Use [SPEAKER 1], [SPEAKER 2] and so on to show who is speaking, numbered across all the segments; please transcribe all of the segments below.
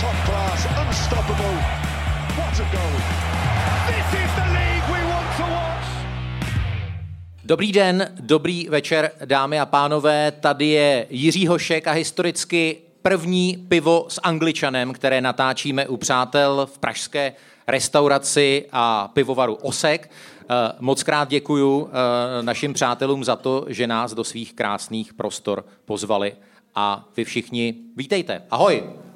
[SPEAKER 1] Top class, unstoppable. What a goal!
[SPEAKER 2] This is the league we want to watch.
[SPEAKER 3] Dobrý den, dobrý večer, dámy a pánové. Tady je Jiří Hošek a historicky první pivo s angličanem, které natáčíme u přátel v pražské restauraci a pivovaru Osek. Eh, Moc krát děkuju eh, našim přátelům za to, že nás do svých krásných prostor pozvali. A vy všichni vítejte. Ahoj!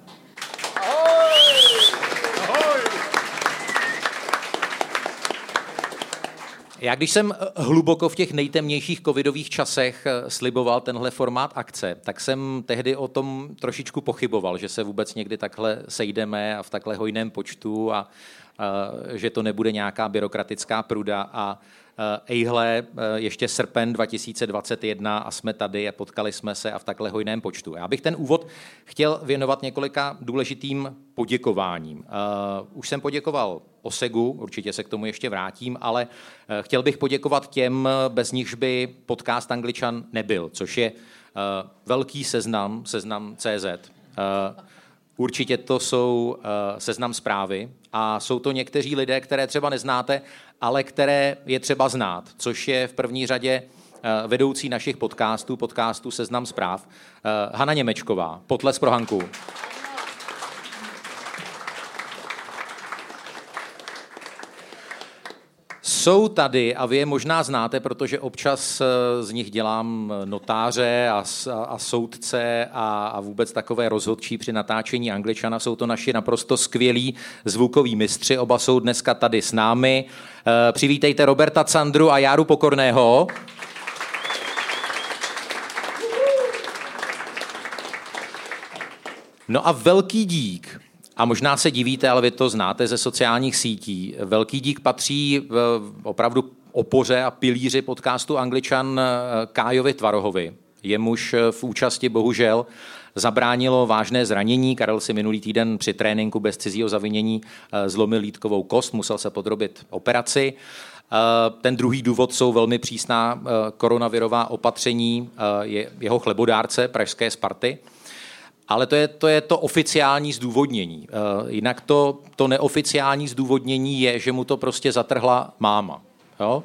[SPEAKER 3] Já když jsem eh, hluboko v těch nejtemnějších covidových časech eh, sliboval tenhle formát akce, tak jsem tehdy o tom trošičku pochyboval, že se vůbec někdy takhle sejdeme a v takhle hojném počtu a, a že to nebude nějaká byrokratická pruda a ejhle, ještě srpen 2021 a jsme tady a potkali jsme se a v takhle hojném počtu. Já bych ten úvod chtěl věnovat několika důležitým poděkováním. Už jsem poděkoval Osegu, určitě se k tomu ještě vrátím, ale chtěl bych poděkovat těm, bez nichž by podcast Angličan nebyl, což je velký seznam, seznam CZ. Určitě to jsou seznam zprávy a jsou to někteří lidé, které třeba neznáte, ale které je třeba znát, což je v první řadě vedoucí našich podcastů, podcastů Seznam zpráv, Hana Němečková, potles pro Hanku. Jsou tady, a vy je možná znáte, protože občas z nich dělám notáře a, a soudce a, a vůbec takové rozhodčí při natáčení Angličana. Jsou to naši naprosto skvělí zvukoví mistři, oba jsou dneska tady s námi. Přivítejte Roberta Candru a Járu Pokorného. No a velký dík a možná se divíte, ale vy to znáte ze sociálních sítí. Velký dík patří v opravdu opoře a pilíři podcastu Angličan Kájovi Tvarohovi. Jemuž v účasti bohužel zabránilo vážné zranění. Karel si minulý týden při tréninku bez cizího zavinění zlomil lítkovou kost, musel se podrobit operaci. Ten druhý důvod jsou velmi přísná koronavirová opatření jeho chlebodárce Pražské Sparty. Ale to je, to je to oficiální zdůvodnění. Jinak to, to neoficiální zdůvodnění je, že mu to prostě zatrhla máma. Jo?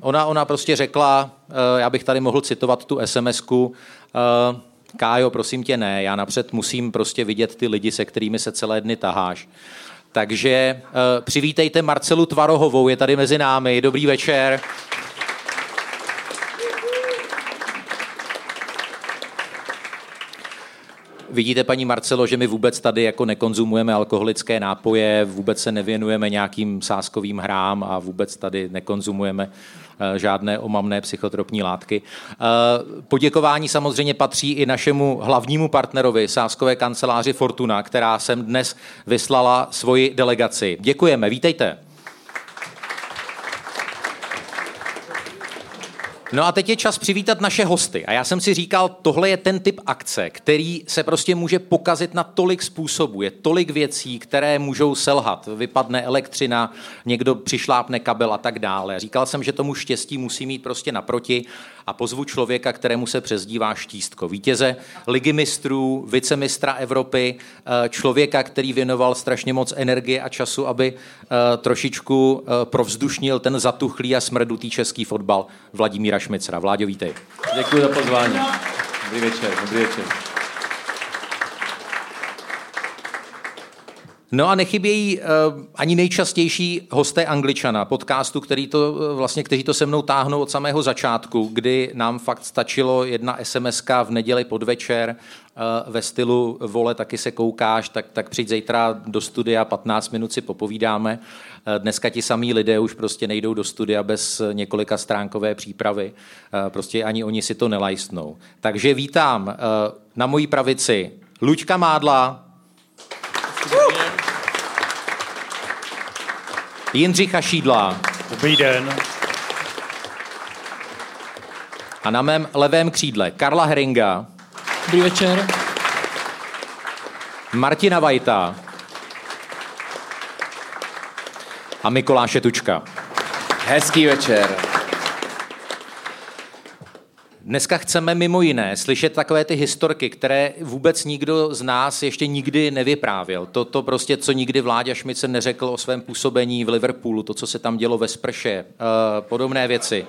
[SPEAKER 3] Ona, ona prostě řekla, já bych tady mohl citovat tu SMS-ku, Kájo, prosím tě, ne, já napřed musím prostě vidět ty lidi, se kterými se celé dny taháš. Takže přivítejte Marcelu Tvarohovou, je tady mezi námi. Dobrý večer. Vidíte, paní Marcelo, že my vůbec tady jako nekonzumujeme alkoholické nápoje, vůbec se nevěnujeme nějakým sáskovým hrám a vůbec tady nekonzumujeme žádné omamné psychotropní látky. Poděkování samozřejmě patří i našemu hlavnímu partnerovi, sáskové kanceláři Fortuna, která sem dnes vyslala svoji delegaci. Děkujeme, vítejte. No a teď je čas přivítat naše hosty. A já jsem si říkal, tohle je ten typ akce, který se prostě může pokazit na tolik způsobů. Je tolik věcí, které můžou selhat. Vypadne elektřina, někdo přišlápne kabel a tak dále. Říkal jsem, že tomu štěstí musí mít prostě naproti a pozvu člověka, kterému se přezdívá štístko. Vítěze ligy mistrů, vicemistra Evropy, člověka, který věnoval strašně moc energie a času, aby trošičku provzdušnil ten zatuchlý a smrdutý český fotbal Vladimíra Šmicra. Vláďo, vítej.
[SPEAKER 4] Děkuji za pozvání. Dobrý večer, dobrý večer.
[SPEAKER 3] No a nechybějí uh, ani nejčastější hosté Angličana, podcastu, který to, uh, vlastně, kteří to se mnou táhnou od samého začátku, kdy nám fakt stačilo jedna sms v neděli podvečer uh, ve stylu vole, taky se koukáš, tak, tak přijď zítra do studia, 15 minut si popovídáme. Uh, dneska ti samý lidé už prostě nejdou do studia bez několika stránkové přípravy. Uh, prostě ani oni si to nelajstnou. Takže vítám uh, na mojí pravici Luďka Mádla, Jindřicha Šídla.
[SPEAKER 4] Dobrý den.
[SPEAKER 3] A na mém levém křídle Karla Heringa.
[SPEAKER 5] Dobrý večer.
[SPEAKER 3] Martina Vajta. A Mikuláše Tučka.
[SPEAKER 6] Hezký večer.
[SPEAKER 3] Dneska chceme mimo jiné slyšet takové ty historky, které vůbec nikdo z nás ještě nikdy nevyprávěl. To, to prostě, co nikdy Vláďa Šmice neřekl o svém působení v Liverpoolu, to, co se tam dělo ve sprše, uh, podobné věci.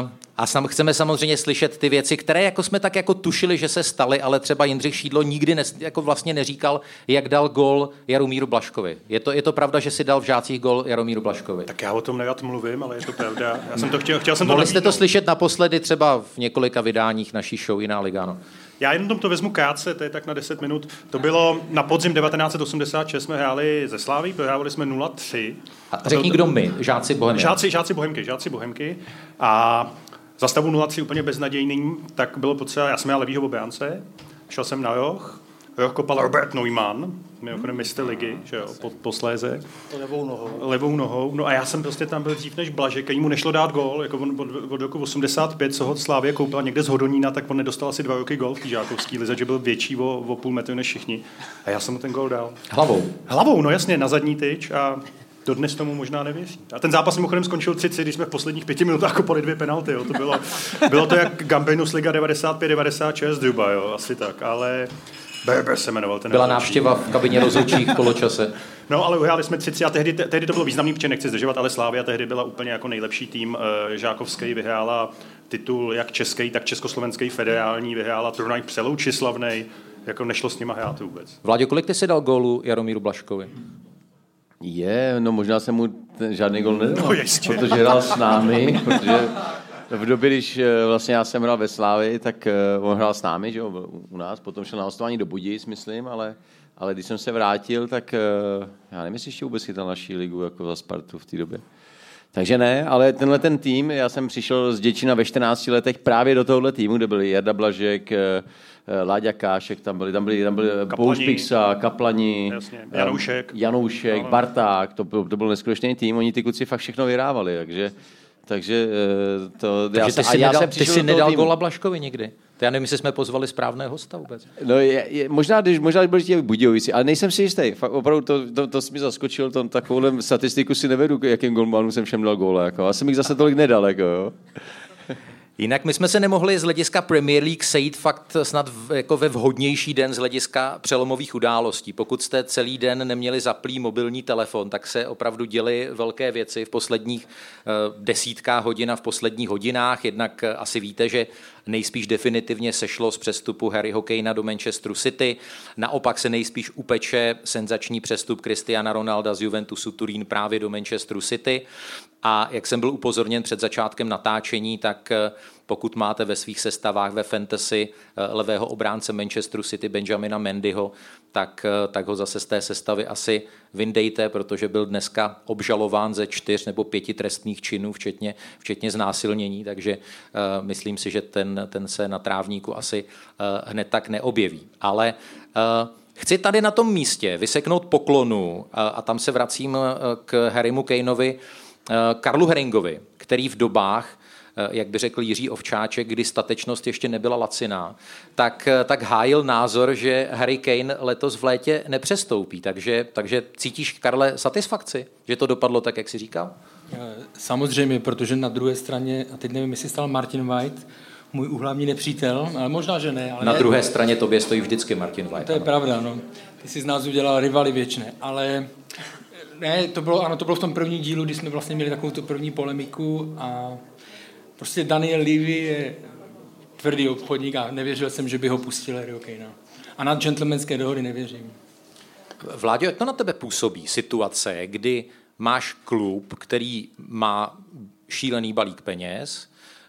[SPEAKER 3] Uh, a sam, chceme samozřejmě slyšet ty věci, které jako jsme tak jako tušili, že se staly, ale třeba Jindřich Šídlo nikdy ne, jako vlastně neříkal, jak dal gol Jaromíru Blaškovi. Je to, je to pravda, že si dal v žácích gol Jaromíru Blaškovi?
[SPEAKER 4] Tak já o tom nerad mluvím, ale je to pravda. Já jsem to chtěl, chtěl jsem
[SPEAKER 3] Mohli
[SPEAKER 4] to
[SPEAKER 3] jste to slyšet naposledy třeba v několika vydáních naší show Jiná Ligano.
[SPEAKER 4] Já jenom to vezmu krátce, to je tak na 10 minut. To bylo na podzim 1986, jsme hráli ze Slávy, prohrávali jsme 0-3.
[SPEAKER 3] A řekni, kdo my, žáci Bohemky.
[SPEAKER 4] Žáci, žáci Bohemky, žáci Bohemky. A za stavu 0-3 úplně beznadějný, tak bylo potřeba, já jsem měl levýho obránce, šel jsem na roh, roh kopal Robert Neumann, mimochodem mistr ligy, že jo, po, posléze.
[SPEAKER 5] Levou nohou.
[SPEAKER 4] Levou nohou. No a já jsem prostě tam byl dřív než Blažek, který mu nešlo dát gól, jako on od, od roku 85, co ho Slávě koupila někde z Hodonína, tak on nedostal asi dva roky gól v té žákovský lize, že byl větší o, o půl metru než všichni. A já jsem mu ten gól dal.
[SPEAKER 3] Hlavou.
[SPEAKER 4] Hlavou, no jasně, na zadní tyč a dodnes tomu možná nevěří. A ten zápas mimochodem skončil 3 když jsme v posledních pěti minutách kopali dvě penalty. Jo. To bylo, bylo to jak Gambinus Liga 95-96 zhruba, jo, asi tak, ale Berber se jmenoval ten
[SPEAKER 3] Byla
[SPEAKER 4] rozhodčí.
[SPEAKER 3] návštěva v kabině rozhodčích poločase.
[SPEAKER 4] No, ale uhráli jsme 30 a tehdy, tehdy to bylo významný, protože nechci zdržovat, ale Slávia tehdy byla úplně jako nejlepší tým. eh, Žákovský vyhrála titul jak český, tak československý federální, vyhrála turnaj Přelouči slavnej, jako nešlo s nima hrát vůbec.
[SPEAKER 3] Vládě, kolik ty si dal gólu Jaromíru Blaškovi?
[SPEAKER 6] Je, no možná jsem mu ten, žádný gol nedal,
[SPEAKER 4] No, jistě.
[SPEAKER 6] protože hrál s námi, protože v době, když eh, vlastně já jsem hrál ve Slávi, tak eh, on hrál s námi, že jo, u- nás, potom šel na hostování do Budic, myslím, ale, ale když jsem se vrátil, tak eh, já nevím, jestli ještě vůbec chytal naší ligu jako za Spartu v té době. Takže ne, ale tenhle ten tým, já jsem přišel z Děčina ve 14 letech právě do tohohle týmu, kde byli Jarda Blažek, Láďa Kášek, tam byli, tam byli, tam byli
[SPEAKER 4] Kaplani.
[SPEAKER 6] Pouš Pixa, Kaplani,
[SPEAKER 4] Jasně,
[SPEAKER 6] eh,
[SPEAKER 4] Janoušek.
[SPEAKER 6] Janoušek,
[SPEAKER 4] No.
[SPEAKER 6] Barták, to, byl- to byl neskutečný tým, oni ty kluci fakt všechno vyhrávali, takže, takže eh, to...
[SPEAKER 3] Takže ty
[SPEAKER 6] a
[SPEAKER 3] jsi nedal, ty
[SPEAKER 6] přišel
[SPEAKER 3] jsi nedal góla Blaškovi nikdy. To já nevím, jestli jsme pozvali správného hosta vůbec.
[SPEAKER 6] No, je, je, možná, když, možná, když byli ti Budějovici, ale nejsem si jistý. Fakt, opravdu to, to, to jsi mi zaskočil, to, takovou statistiku si nevedu, jakým golmanům jsem všem dal góla. Jako. Já jsem jich zase tolik nedal. Jako, jo.
[SPEAKER 3] Jinak my jsme se nemohli z hlediska Premier League sejít fakt snad v, jako ve vhodnější den z hlediska přelomových událostí. Pokud jste celý den neměli zaplý mobilní telefon, tak se opravdu děly velké věci v posledních eh, desítkách hodin a v posledních hodinách. Jednak eh, asi víte, že nejspíš definitivně sešlo z přestupu Harryho Kanea do Manchesteru City. Naopak se nejspíš upeče senzační přestup Cristiana Ronalda z Juventusu Turín právě do Manchesteru City. A jak jsem byl upozorněn před začátkem natáčení, tak pokud máte ve svých sestavách ve fantasy eh, levého obránce Manchesteru City Benjamina Mendyho, tak, eh, tak ho zase z té sestavy asi vyndejte, protože byl dneska obžalován ze čtyř nebo pěti trestných činů, včetně, včetně znásilnění, takže uh, myslím si, že ten, ten se na trávníku asi uh, hned tak neobjeví. Ale uh, Chci tady na tom místě vyseknout poklonu a, tam se vracím k Harrymu Kaneovi, Karlu Heringovi, který v dobách, jak by řekl Jiří Ovčáček, kdy statečnost ještě nebyla laciná, tak, eh, tak hájil názor, že Harry Kane letos v létě nepřestoupí. Takže, takže cítíš, Karle, satisfakci, že to dopadlo tak, jak jsi říkal?
[SPEAKER 5] Eh, Samozřejmě, protože na druhé straně, a teď nevím, jestli stal Martin White, můj uhlavní nepřítel, ale možná, že ne. Ale
[SPEAKER 3] Na
[SPEAKER 5] ne,
[SPEAKER 3] druhé straně tobě stojí vždycky Martin White.
[SPEAKER 5] To je
[SPEAKER 3] ano.
[SPEAKER 5] pravda, no. Ty jsi z nás udělal rivaly věčné, ale ne, to bylo, ano, to bylo v tom prvním dílu, kdy jsme vlastně měli takovou tu první polemiku a prostě Daniel Levy je tvrdý obchodník a nevěřil jsem, že by ho pustil Harryho Kanea. A na gentlemanské dohody nevěřím.
[SPEAKER 3] Vláďo, jak to na tebe působí situace, kdy máš klub, který má šílený balík peněz,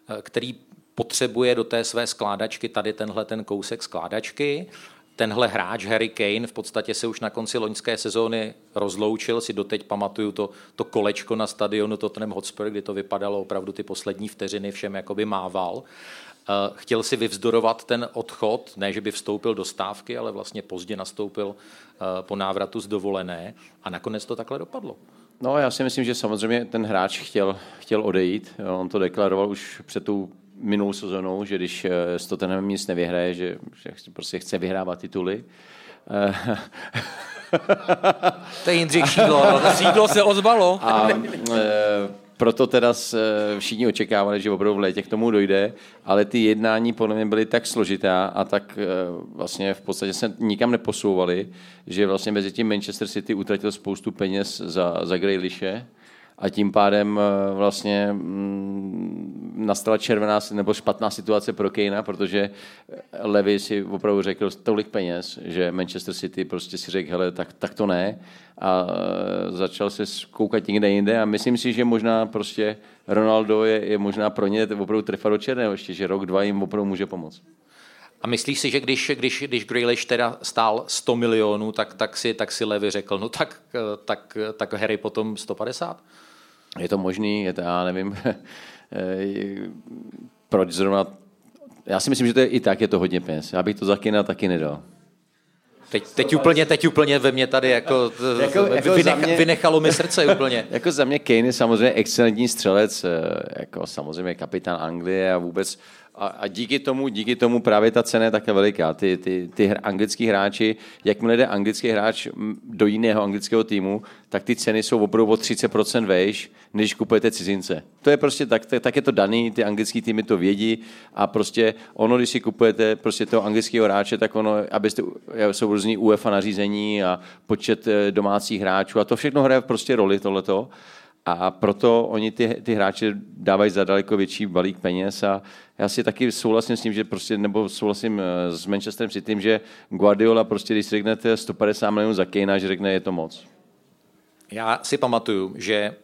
[SPEAKER 3] eh, který potřebuje do té své skládačky tady tenhle ten kousek skládačky, tenhle hráč Harry Kane v podstatě se už na konci loňské sezóny rozloučil, si doteď pamatuju to, to kolečko na stadionu Tottenham Hotspur, kdy to vypadalo opravdu ty poslední vteřiny všem jakoby mával. Eh, chtěl si vyvzdorovat ten odchod, ne, že by vstoupil do stávky, ale vlastně pozdě nastoupil eh, po návratu z dovolené a nakonec to takhle dopadlo.
[SPEAKER 6] No, já si myslím, že samozřejmě ten hráč chtěl, chtěl odejít. On to deklaroval už před tou minulou sezónou, že když s Tottenhamem nic nevyhraje, že, že prostě chce vyhrávat tituly.
[SPEAKER 3] to je Jindřich Šídlo.
[SPEAKER 5] Šídlo se ozvalo.
[SPEAKER 6] A, e, proto teda všichni očekávali, že opravdu v létě k tomu dojde, ale ty jednání podle mě byly tak složitá a tak vlastně v podstatě se nikam neposouvali, že vlastně mezi tím Manchester City utratil spoustu peněz za, za Grealishe, a tím pádem eh, vlastně mm, nastala červená nebo špatná situace pro Kejna, protože Levy si opravdu řekl tolik peněz, že Manchester City prostě si řekl, hele, tak, tak to ne a eh, začal se koukat někde jinde a myslím si, že možná prostě Ronaldo je, je možná pro ně opravdu trefa do černého ještě, že rok, dva jim opravdu může pomoct.
[SPEAKER 3] A myslíš si, že když, když, když Grealish teda stál 100 milionů, tak, tak, si, tak si Levy řekl, no tak, eh, tak, tak Harry potom 150?
[SPEAKER 6] Je to možný, je to, já nevím, proč zrovna, já si myslím, že to je i tak, je to hodně peněz. Já bych to za Kina taky nedal.
[SPEAKER 3] Teď, teď, úplně, teď úplně ve mně tady jako, jako, jako vynecha, mě, vynechalo mi srdce úplně.
[SPEAKER 6] jako za mě Kane je samozřejmě excelentní střelec, eh, jako samozřejmě kapitán Anglie a vůbec a, a díky tomu, díky tomu právě ta cena je také veliká. Ty, ty, ty anglický hráči, jakmile jde anglický hráč do jiného anglického týmu, tak ty ceny jsou opravdu o 30% vejš, než kupujete cizince. To je prostě tak, tak je to daný, ty anglické týmy to vědí a prostě ono, když si kupujete prostě toho anglického hráče, tak ono, abyste, jsou různý UEFA nařízení a počet eh, domácích hráčů a to všechno hraje prostě roli tohleto. A proto oni ty, ty hráči dávají za daleko větší balík peněz a já si taky souhlasím s tím, že prostě, nebo souhlasím eh, s Manchesterem si tím, že Guardiola prostě, když řeknete 150 milionů za Kejna, že řekne, je to moc.
[SPEAKER 3] Já si pamatuju, že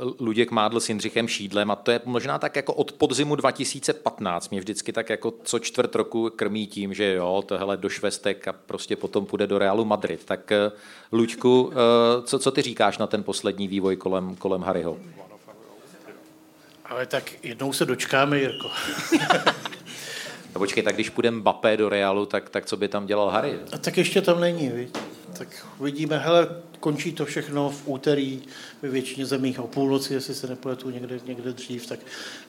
[SPEAKER 3] uh, Luděk Mádl s Jindřichem Šídlem, a to je možná tak jako od podzimu 2015, mě vždycky tak jako co čtvrt roku krmí tím, že jo, tohle do švestek a prostě potom půjde do Realu Madrid. Tak uh, Luďku, uh, co, co ty říkáš na ten poslední vývoj kolem, kolem Harryho?
[SPEAKER 7] Ale tak jednou se dočkáme, Jirko.
[SPEAKER 3] no počkej, tak když půjdeme Mbappé do Realu, tak, tak co by tam dělal Harry?
[SPEAKER 7] A tak ještě tam není, víš? Tak uvidíme, hele, končí to všechno v úterý ve většině zemích o půlnoci, jestli se nepletu někde, někde dřív, tak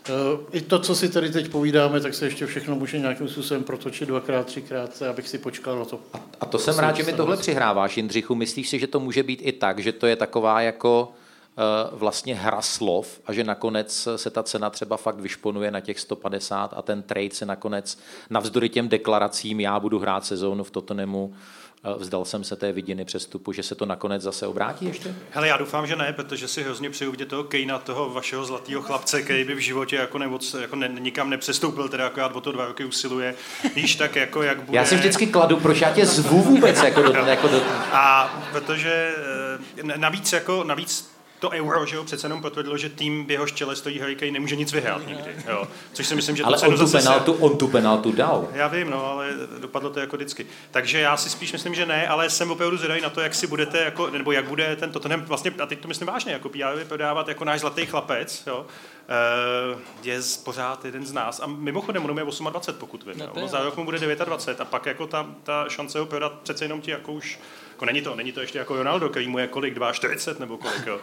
[SPEAKER 7] uh, i to, co si tady teď povídáme, tak se ještě všechno může nějakým způsobem protočit dvakrát, třikrát, abych si počkal na to.
[SPEAKER 3] A, a to jsem rád, že mi tohle přihráváš, Jindřichu. Myslíš si, že to může být i tak, že to je taková jako Eh, vlastně hra slov a že nakonec se ta cena třeba fakt vyšponuje na těch 150 a ten trade se nakonec navzdory těm deklaracím, já budu hrát sezónu v Tottenhamu, vzdal jsem se té vidiny přestupu, že se to nakonec zase obrátí ještě?
[SPEAKER 4] Hele, já doufám, že ne, protože si hrozně přeju vidět toho Kejna, toho vašeho zlatého chlapce, který by v životě jako, nebo, jako ne, nikam nepřestoupil, teda jako já o to dva roky usiluje. Víš, tak jako jak bude...
[SPEAKER 3] Já si vždycky kladu, proč já tě zvu vůbec jako do, jako do...
[SPEAKER 4] A protože eh, navíc, jako, navíc to euro, že jo, přece jenom potvrdilo, že tým v jeho čele stojí Harry Kane nemůže nic vyhrát nikdy. Jo. Což si myslím, že
[SPEAKER 3] ale
[SPEAKER 4] to
[SPEAKER 3] on tu, penaltu, se... on tu penaltu dal.
[SPEAKER 4] Já vím, no, ale dopadlo to jako vždycky. Takže já si spíš myslím, že ne, ale jsem opravdu zvědavý na to, jak si budete, jako, nebo jak bude ten Tottenham vlastně, a teď to myslím vážně, jako PR podávat jako náš zlatý chlapec, jo, uh, je pořád jeden z nás. A mimochodem, on je 28, pokud vím. No, jo. Za rok mu bude 29 a pak jako ta, ta šance ho prodat přece jenom ti jako už jako není to, není to ještě jako Ronaldo, který mu je kolik, 42 nebo kolik, jo,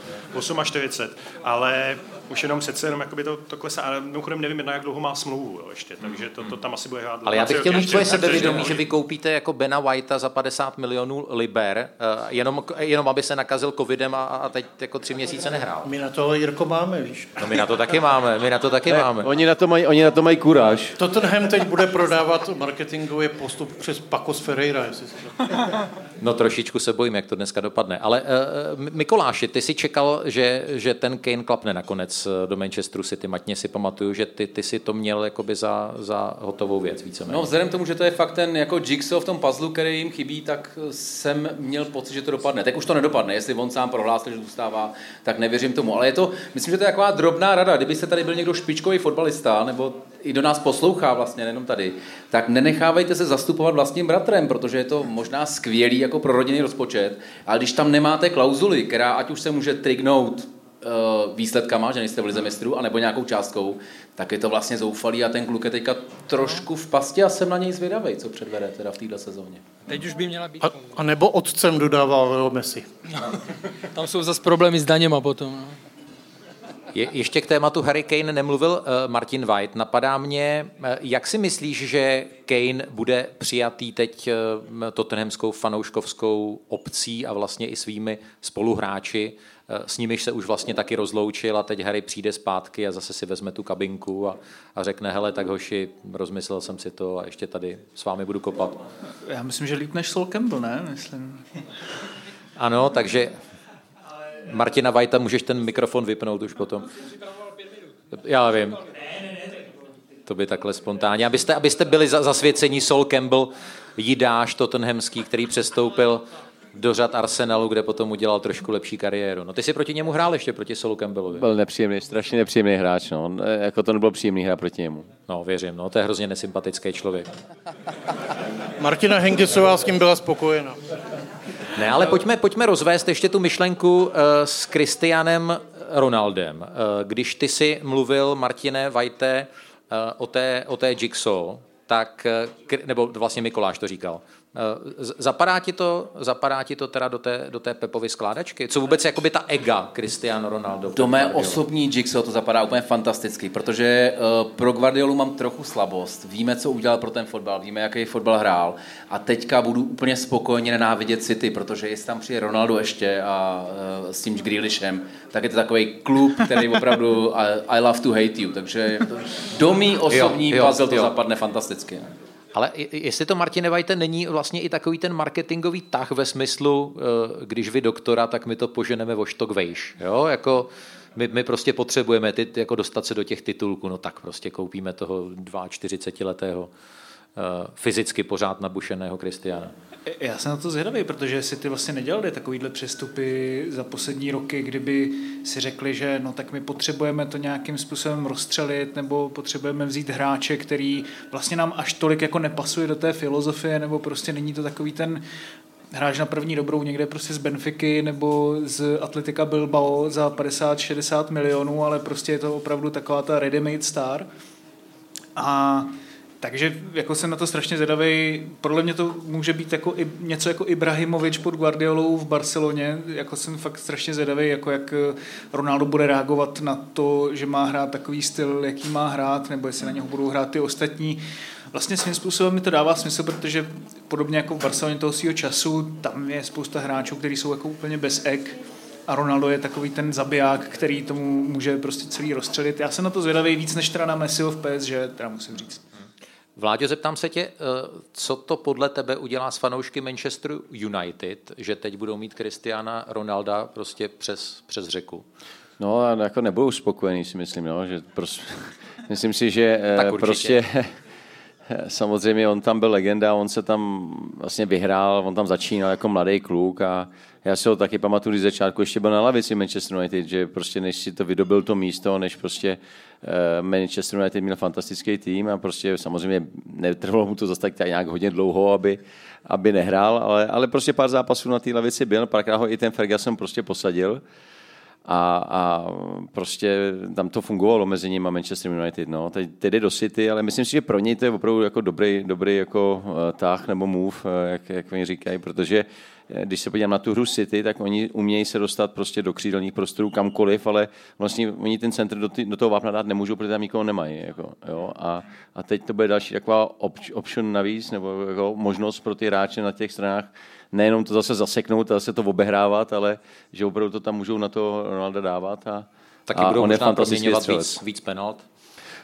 [SPEAKER 4] 48, ale už jenom přece jenom jakoby to, to klesá. Ale mimochodem nevím, jedna, jak dlouho má smlouvu jo, ještě, takže to, to tam asi bude hrát.
[SPEAKER 3] Ale já bych chtěl mít tvoje sebevědomí, že vy koupíte jako Bena Whitea za 50 milionů liber, uh, jenom, jenom aby se nakazil covidem a, a teď jako tři měsíce nehrál.
[SPEAKER 7] My na to Jirko máme, víš.
[SPEAKER 3] No my na to taky máme, my na to taky ne, máme.
[SPEAKER 6] Oni na to mají, oni na to mají kuráž.
[SPEAKER 7] Tottenham teď bude prodávat marketingový postup přes Pacos Ferreira, jestli si
[SPEAKER 3] No trošičku trošičku se bojím, jak to dneska dopadne. Ale uh, Mikoláši, ty si čekal, že, že ten Kane klapne nakonec do Manchesteru City. Matně si pamatuju, že ty, ty si to měl jakoby za, za hotovou věc víceméně.
[SPEAKER 8] No vzhledem k tomu, že to je fakt ten jako jigsaw v tom puzzlu, který jim chybí, tak jsem měl pocit, že to dopadne. Tak už to nedopadne, jestli on sám prohlásil, že zůstává, tak nevěřím tomu. Ale je to, myslím, že to je taková drobná rada. Kdyby se tady byl někdo špičkový fotbalista, nebo i do nás poslouchá vlastně, nejenom tady, tak nenechávejte se zastupovat vlastním bratrem, protože je to možná skvělý jako pro rodinný rozpočet, ale když tam nemáte klauzuly, která ať už se může trignout uh, výsledkama, že nejste v lize mistrů, anebo nějakou částkou, tak je to vlastně zoufalý a ten kluk je teďka trošku v pasti a jsem na něj zvědavý, co předvede teda v této sezóně.
[SPEAKER 5] Teď už by měla být.
[SPEAKER 7] A, a nebo otcem dodával Messi.
[SPEAKER 5] Tam jsou zase problémy s daněma potom. No.
[SPEAKER 3] Je, ještě k tématu Harry Kane nemluvil uh, Martin White. Napadá mě, uh, jak si myslíš, že Kane bude přijatý teď uh, tottenhamskou fanouškovskou obcí a vlastně i svými spoluhráči, uh, s nimiž se už vlastně taky rozloučil a teď Harry přijde zpátky a zase si vezme tu kabinku a, a řekne, hele, tak hoši, rozmyslel jsem si to a ještě tady s vámi budu kopat.
[SPEAKER 9] Já myslím, že líp než Sol Campbell, ne? Myslím.
[SPEAKER 3] Ano, takže Martina Vajta, můžeš ten mikrofon vypnout už potom. Já vím. To by takhle spontánně. Abyste, abyste byli zasvěcení Sol Campbell, jídáš Tottenhamský, který přestoupil do řad Arsenalu, kde potom udělal trošku lepší kariéru. No ty si proti němu hrál ještě, proti Solu Campbellovi.
[SPEAKER 6] Byl nepříjemný, strašně nepříjemný hráč, no. Jako to nebylo příjemný hra proti němu.
[SPEAKER 3] No, věřím, no, to je hrozně nesympatický člověk.
[SPEAKER 7] Martina Henkesová s tím byla spokojena.
[SPEAKER 3] Ne, ale pojďme, pojďme rozvést ještě tu myšlenku uh, s Kristianem Ronaldem. Uh, když ty si mluvil, Martine Vajte, o té, o té Jigsaw, tak, nebo vlastně Mikoláš to říkal, Eh, zapadá ti to, zapadá ti to teda do té, do té Pepovy skládačky? Co vůbec jakoby ta ega Cristiano Ronaldo?
[SPEAKER 8] Do mé osobní jigsaw to zapadá úplně fantasticky, protože uh, pro Guardiolu mám trochu slabost. Víme, co udělal pro ten fotbal, víme, jaký fotbal hrál a teďka budu úplně spokojeně nenávidět City, protože jestli tam přijde Ronaldo ještě a uh, s tím Grealishem, tak je to takový klub, který opravdu I, I love to hate you, takže do mý osobní jo, jo, puzzle to jo. zapadne fantasticky.
[SPEAKER 3] Ale jestli to, Martine Vajte, není vlastně i takový ten marketingový tah ve smyslu, eh, když vy doktora, tak my to poženeme o štok vejš. Jo? Jako my, my prostě potřebujeme ty, jako dostat se do těch titulků, no tak prostě koupíme toho 42-letého eh, fyzicky pořád nabušeného Kristiana.
[SPEAKER 9] Já jsem na to zvědavý, protože si ty vlastně nedělali takovýhle přestupy za poslední roky, kdyby si řekli, že no tak my potřebujeme to nějakým způsobem rozstřelit nebo potřebujeme vzít hráče, který vlastně nám až tolik jako nepasuje do té filozofie nebo prostě není to takový ten hráč na první dobrou někde prostě z Benfiky nebo z Atletika Bilbao za 50-60 milionů, ale prostě je to opravdu taková ta ready-made star. A takže jako jsem na to strašně zvědavý. Podle mě to může být jako i, něco jako Ibrahimovič pod Guardiolou v Barceloně. Jako jsem fakt strašně zvědavý, jako jak Ronaldo bude reagovat na to, že má hrát takový styl, jaký má hrát, nebo jestli na něho budou hrát ty ostatní. Vlastně svým způsobem mi to dává smysl, protože podobně jako v Barceloně toho svého času, tam je spousta hráčů, kteří jsou jako úplně bez ek a Ronaldo je takový ten zabiják, který tomu může prostě celý rozstřelit. Já jsem na to zvědavý víc než teda na Messiho v PSG, teda musím říct.
[SPEAKER 3] Vláďo, zeptám se tě, eh, co to podle tebe udělá s fanoušky Manchester United, že teď budou mít Cristiana Ronalda prostě přes, přes řeku?
[SPEAKER 6] No, jako nebudou spokojení, si myslím, no, že prostě, myslím si, že eh, prostě samozřejmě on tam byl legenda, on se tam vlastně vyhrál, on tam začínal jako mladý kluk a já si ho taky pamatuju, když začátku ještě byl na lavici Manchester United, že prostě než si to vydobil to místo, než prostě uh, Manchester United měl fantastický tým a prostě samozřejmě netrvalo mu to zase tak nějak hodně dlouho, aby, aby nehrál, ale, ale prostě pár zápasů na té lavici byl, párkrát ho i ten Ferguson prostě posadil a, a prostě tam to fungovalo mezi ním a Manchester United. No. Teď, teď jde do City, ale myslím si, že pro něj to je opravdu jako dobrý, dobrý jako uh, tah nebo move, uh, jak, jak oni říkají, protože Eh, když se podívám na tu hru City, tak oni umějí se dostat prostě do křídelních prostorů kamkoliv, ale vlastně oni ten centr do, ty, do toho vápna dát nemůžou, protože tam nikoho nemají. Jako, jo? A, a, teď to bude další taková option navíc, nebo jako možnost pro ty hráče na těch stranách nejenom to zase zaseknout a zase to obehrávat, ale že opravdu to tam můžou na to Ronalda dávat. A,
[SPEAKER 3] Taky a budou on možná proměňovat víc, víc penalt?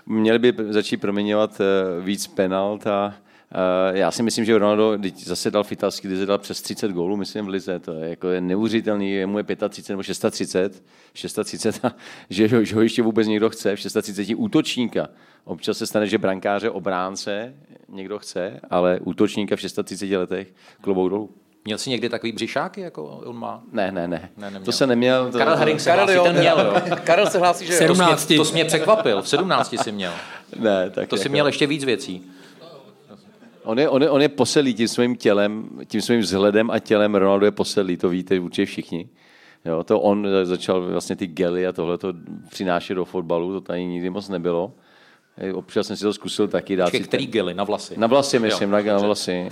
[SPEAKER 6] Měli by začít proměňovat eh, víc penalt a Uh, já si myslím, že Ronaldo zase dal v italský lize, dal přes 30 gólů, myslím, v lize. To je, jako je neuvěřitelný, mu je 35 nebo 630, 630 a že, ho, že ho ještě vůbec někdo chce, v 630 útočníka. Občas se stane, že brankáře, obránce někdo chce, ale útočníka v 630 letech klobou dolů.
[SPEAKER 3] Měl jsi někdy takový břišáky, jako on má?
[SPEAKER 6] Ne, ne, ne.
[SPEAKER 3] ne
[SPEAKER 6] to se neměl. To...
[SPEAKER 3] Karel Herring se hlásí, ten měl, jo.
[SPEAKER 8] Karel se hlásí, že
[SPEAKER 3] 17. To, jsi mě, to jsi mě překvapil, v 17 jsi měl.
[SPEAKER 6] Ne, tak
[SPEAKER 3] to jsi
[SPEAKER 6] jako...
[SPEAKER 3] měl ještě víc věcí.
[SPEAKER 6] On je, on, je, on je poselý tím svým tělem, tím svým vzhledem a tělem. Ronaldo je poselý, to víte určitě všichni. Jo, to on začal vlastně ty gely a tohle to přinášet do fotbalu, to tady nikdy moc nebylo. Občas jsem si to zkusil taky dát.
[SPEAKER 3] Počkej, který gely? Na vlasy?
[SPEAKER 6] Na vlasy, myslím, jo, na, na vlasy.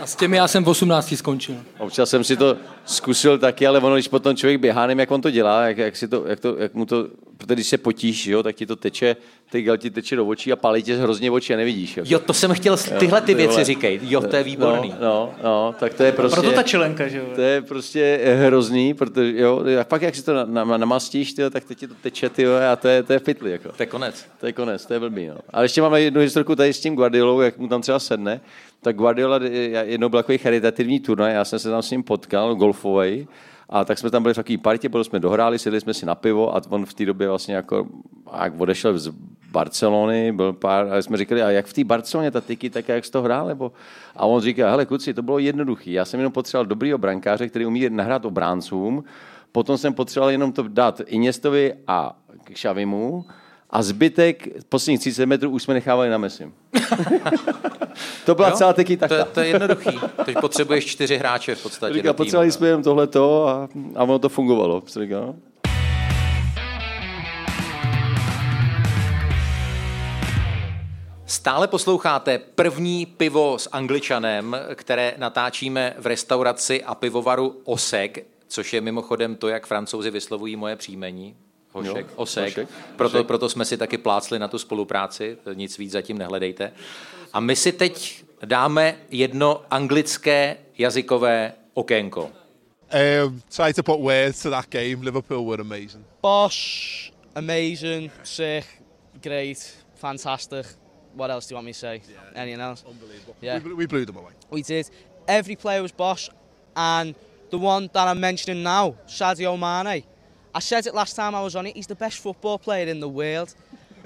[SPEAKER 5] A s těmi já jsem v 18 skončil.
[SPEAKER 6] Občas jsem si to zkusil taky, ale ono, když potom člověk běhá, nevím, jak on to dělá, jak, jak, si to, jak, to, jak mu to, protože když se potíš, jo, tak ti to teče, ty gel ti teče do očí a pálí tě hrozně oči a nevidíš. Jo,
[SPEAKER 3] jo to jsem chtěl, tyhle ty věci říkej, jo, to je výborný.
[SPEAKER 6] No, no, no tak to je prostě...
[SPEAKER 9] Proto ta čelenka, že jo?
[SPEAKER 6] To je prostě hrozný, protože jo, a pak jak si to na, na, namastíš, tyjo, tak teď ti to teče, tyjo, a to je, to je fitli, jako.
[SPEAKER 3] To je konec.
[SPEAKER 6] To je konec, to je blbý, no. Ale ještě máme jednu historku tady s tím Guardiolou, jak mu tam třeba sedne, tak Guardiola jednou byl takový charitativní turnaj, já jsem se tam s ním potkal, golfový, a tak jsme tam byli v takové partě, byli jsme dohráli, sedli jsme si na pivo a on v té době vlastně jako, jak odešel z Barcelony, byl pár, a jsme říkali, a jak v té Barceloně ta tyky, tak jak jsi to hrál, nebo? A on říká, hele kluci, to bylo jednoduché, já jsem jenom potřeboval dobrýho brankáře, který umí nahrát obráncům, potom jsem potřeboval jenom to dát Iniestovi a Xavimu, a zbytek posledních 30 metrů už jsme nechávali na Messi. to byla jo? celá taky
[SPEAKER 3] takta. To, to je jednoduchý. Teď potřebuješ čtyři hráče v podstatě.
[SPEAKER 6] Říká, potřebovali jsme jen tohleto a, a ono to fungovalo. Říká, no?
[SPEAKER 3] Stále posloucháte první pivo s angličanem, které natáčíme v restauraci a pivovaru Osek, což je mimochodem to, jak francouzi vyslovují moje příjmení. Hošek, jo, Osek. Hošek. Proto, proto jsme si taky plácli na tu spolupráci, nic víc zatím nehledejte. A my si teď dáme jedno anglické jazykové okénko.
[SPEAKER 10] Um, try to put words to that game. Liverpool were amazing.
[SPEAKER 11] Bosh, amazing, sick, great, fantastic. What else do you want me to say? Yeah, Anything else?
[SPEAKER 10] Unbelievable. Yeah. We, we blew them away.
[SPEAKER 11] We did. Every player was Bosch, and the one that I'm mentioning now, Sadio Mane. I said it last time I was on it. He's the best football player in the world.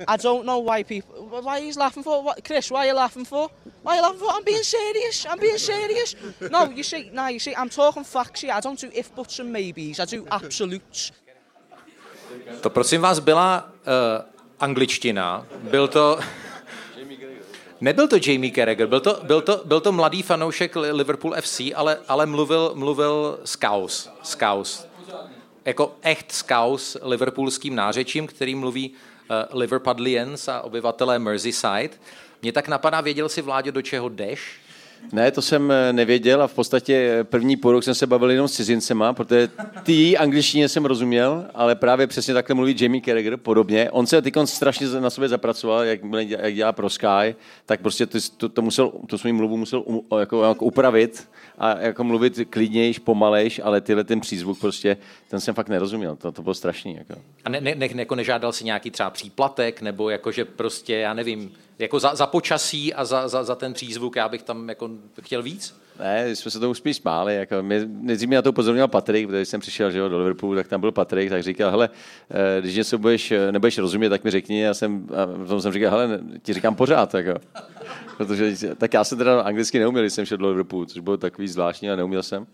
[SPEAKER 11] I don't know why people. Why he's laughing for? What, Chris? Why are you laughing for? Why are you laughing for? I'm being serious. I'm being serious. No, you see, now you see, I'm talking facts here. I don't do if buts and maybes. I do absolutes.
[SPEAKER 3] To prosím vás byla uh, angličtina. Byl to... Nebyl to Jamie Carragher, byl to, byl to, byl to mladý fanoušek Liverpool FC, ale, ale mluvil, mluvil Scouse. Scouse jako echt skaus liverpoolským nářečím, který mluví uh, Liverpudlians a obyvatelé Merseyside. Mě tak napadá, věděl si Vládě, do čeho jdeš?
[SPEAKER 6] Ne, to jsem eh, nevěděl a v podstatě eh, první půl rok jsem se bavil jenom s cizincema, protože ty angličtině jsem rozuměl, ale právě přesně takhle mluví Jamie Carragher podobně. On se teď strašně na sobě zapracoval, jak, jak dělá pro Sky, tak prostě to, to, to musel, to svým mluvu musel um, jako, jako upravit a jako mluvit klidnějš, pomalejš, ale tyhle ten přízvuk prostě, ten jsem fakt nerozuměl, to, to bylo strašný. Jako.
[SPEAKER 3] A ne, ne, ne, jako nežádal si nějaký třeba příplatek, nebo jakože prostě, já nevím, jako za, za počasí a za, za, za, ten přízvuk, já bych tam jako chtěl víc?
[SPEAKER 6] Ne, jsme se tomu spíš smáli. Jako nejdřív mě na to upozornil Patrik, když jsem přišel že jo, do Liverpoolu, tak tam byl Patrik, tak říkal, hele, eh, když něco budeš, eh, nebudeš rozumět, tak mi řekni. Já jsem, a potom jsem říkal, hele, ti říkám pořád. Jako. Protože, tak já jsem teda anglicky neuměl, když jsem šel do Liverpoolu, což bylo takový zvláštní a neuměl jsem.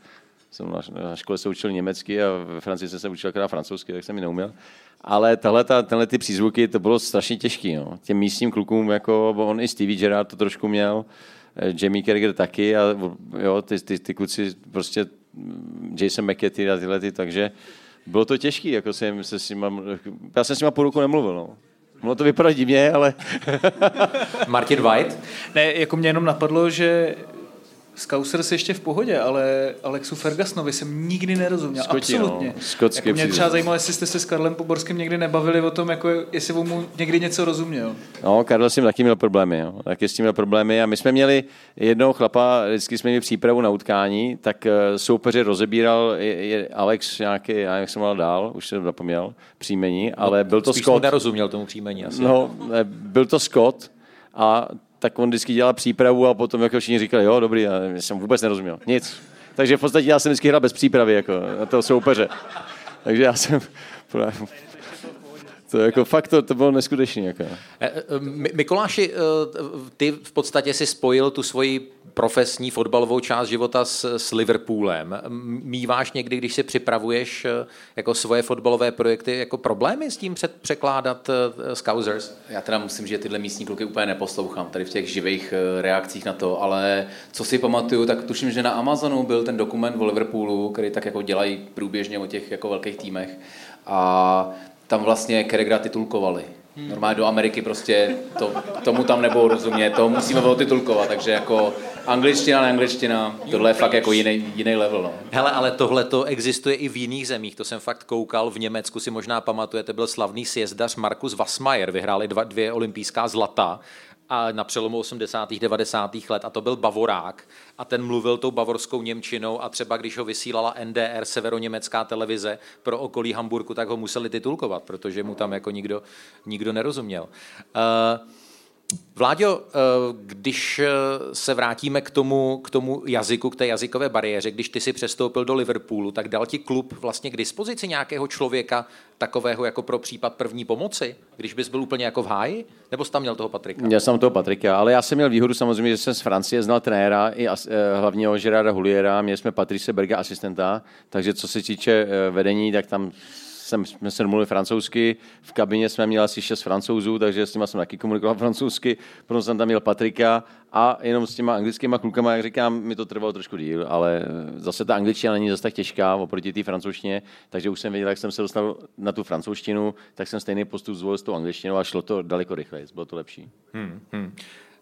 [SPEAKER 6] Jsem na, na škole se učil německy a ve Francii jsem se učil akorát francouzsky, tak jsem ji neuměl. Ale tahle, ta, tenhle ty přízvuky, to bylo strašně těžké. No. Těm místním klukům, jako on i Stevie Gerrard to trošku měl, eh, Jamie Carragher taky a jo, ty, ty, ty kluci prostě mm, Jason McKetty a tyhle ty, takže bylo to těžké, jako jsem se s nima, já jsem s nima půl roku nemluvil, no. Ono to vypadá divně, ale...
[SPEAKER 3] Martin White?
[SPEAKER 9] Ne, jako mě jenom napadlo, že Scousers ještě v pohodě, ale Alexu Fergusonovi jsem nikdy nerozuměl. Skotí, Absolutně.
[SPEAKER 6] No.
[SPEAKER 9] Jako mě třeba zajímalo, jestli jste se s Karlem Poborským někdy nebavili o tom, jako jestli mu někdy něco rozuměl.
[SPEAKER 6] No, Karel s tím taky měl problémy. Jo. Taky s tím měl problémy. A my jsme měli jednoho chlapa, vždycky jsme měli přípravu na utkání, tak eh, soupeře rozebíral je, je Alex nějaký, já jak jsem mal dál, už jsem zapomněl příjmení, ale no, byl to Scott.
[SPEAKER 3] nerozuměl tomu příjmení asi.
[SPEAKER 6] No, byl to Scott, a tak on vždycky dělal přípravu a potom jako všichni říkali, jo, dobrý, já jsem vůbec nerozuměl, nic. Takže v podstatě já jsem vždycky hrál bez přípravy jako, na toho soupeře. Takže já jsem, to jako fakt to, to bylo neskutečné. Jako.
[SPEAKER 3] Mikuláši, ty v podstatě si spojil tu svoji profesní fotbalovou část života s, s Liverpoolem. Míváš někdy, když si připravuješ jako svoje fotbalové projekty, jako problémy s tím před, překládat uh, Scousers?
[SPEAKER 8] Já teda musím, že tyhle místní kluky úplně neposlouchám, tady v těch živých reakcích na to, ale co si pamatuju, tak tuším, že na Amazonu byl ten dokument o Liverpoolu, který tak jako dělají průběžně o těch jako velkých týmech. A tam vlastně Keregra titulkovali. Hmm. Normálně do Ameriky prostě to, tomu tam nebudou rozumět, to musíme titulkovat, takže jako angličtina na angličtina, tohle je fakt jako jiný, jiný level. No.
[SPEAKER 3] Hele, ale tohle to existuje i v jiných zemích, to jsem fakt koukal, v Německu si možná pamatujete, byl slavný sjezdař Markus Wassmeier, vyhráli dva, dvě olympijská zlata a na přelomu 80. 90. let a to byl Bavorák a ten mluvil tou bavorskou Němčinou a třeba když ho vysílala NDR, severoněmecká televize pro okolí Hamburku, tak ho museli titulkovat, protože mu tam jako nikdo, nikdo nerozuměl. Uh, Vláďo, eh, když eh, se vrátíme k tomu, k tomu jazyku, k té jazykové bariéře, když ty si přestoupil do Liverpoolu, tak dal ti klub vlastně k dispozici nějakého člověka takového jako pro případ první pomoci, když bys byl úplně jako v háji? Nebo jsi tam měl toho Patrika?
[SPEAKER 6] Já jsem toho Patrika, ale já jsem měl výhodu samozřejmě, že jsem z Francie znal trenéra i as, eh, hlavního Gerarda Huliera, měli jsme Patrice Berga asistenta, takže co se týče vedení, tak tam jsem, jsme se domluvili francouzsky, v kabině jsme měli asi šest francouzů, takže s nimi jsem taky komunikoval francouzsky, potom jsem tam měl Patrika a jenom s těma anglickýma klukama, jak říkám, mi to trvalo trošku díl, ale zase ta angličtina není zase tak těžká oproti té francouzštině, takže už jsem věděl, jak jsem se dostal na tu francouzštinu, tak jsem stejný postup zvolil s tou angličtinou a šlo to daleko rychleji, bylo to lepší. Hmm, hmm.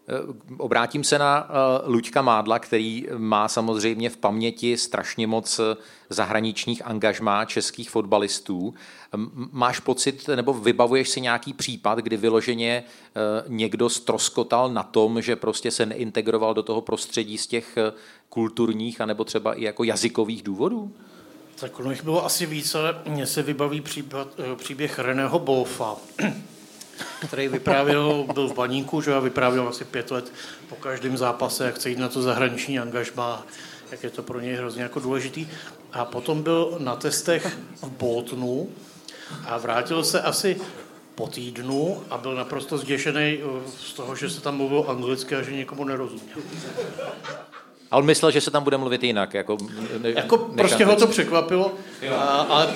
[SPEAKER 3] Eh, obrátím se na uh, Luďka Mádla, který má samozřejmě v paměti strašně moc eh, zahraničních angažmá českých fotbalistů. Máš pocit, nebo vybavuješ si nějaký případ, kdy vyloženě někdo stroskotal na tom, že prostě se neintegroval do toho prostředí z těch kulturních anebo třeba i jako jazykových důvodů?
[SPEAKER 7] Tak ono jich bylo asi více, ale mně se vybaví případ, příběh Reného Bolfa, který vyprávěl, byl v baníku, že a vyprávěl asi pět let po každém zápase, jak chce jít na to zahraniční angažma, jak je to pro něj hrozně jako důležitý. A potom byl na testech v Boltonu a vrátil se asi po týdnu a byl naprosto zděšený eh, z toho, že se tam mluvil anglicky a že někomu nerozuměl.
[SPEAKER 3] A on myslel, že se tam bude mluvit jinak. Jako,
[SPEAKER 7] ne, jako prostě ho to překvapilo. A, ale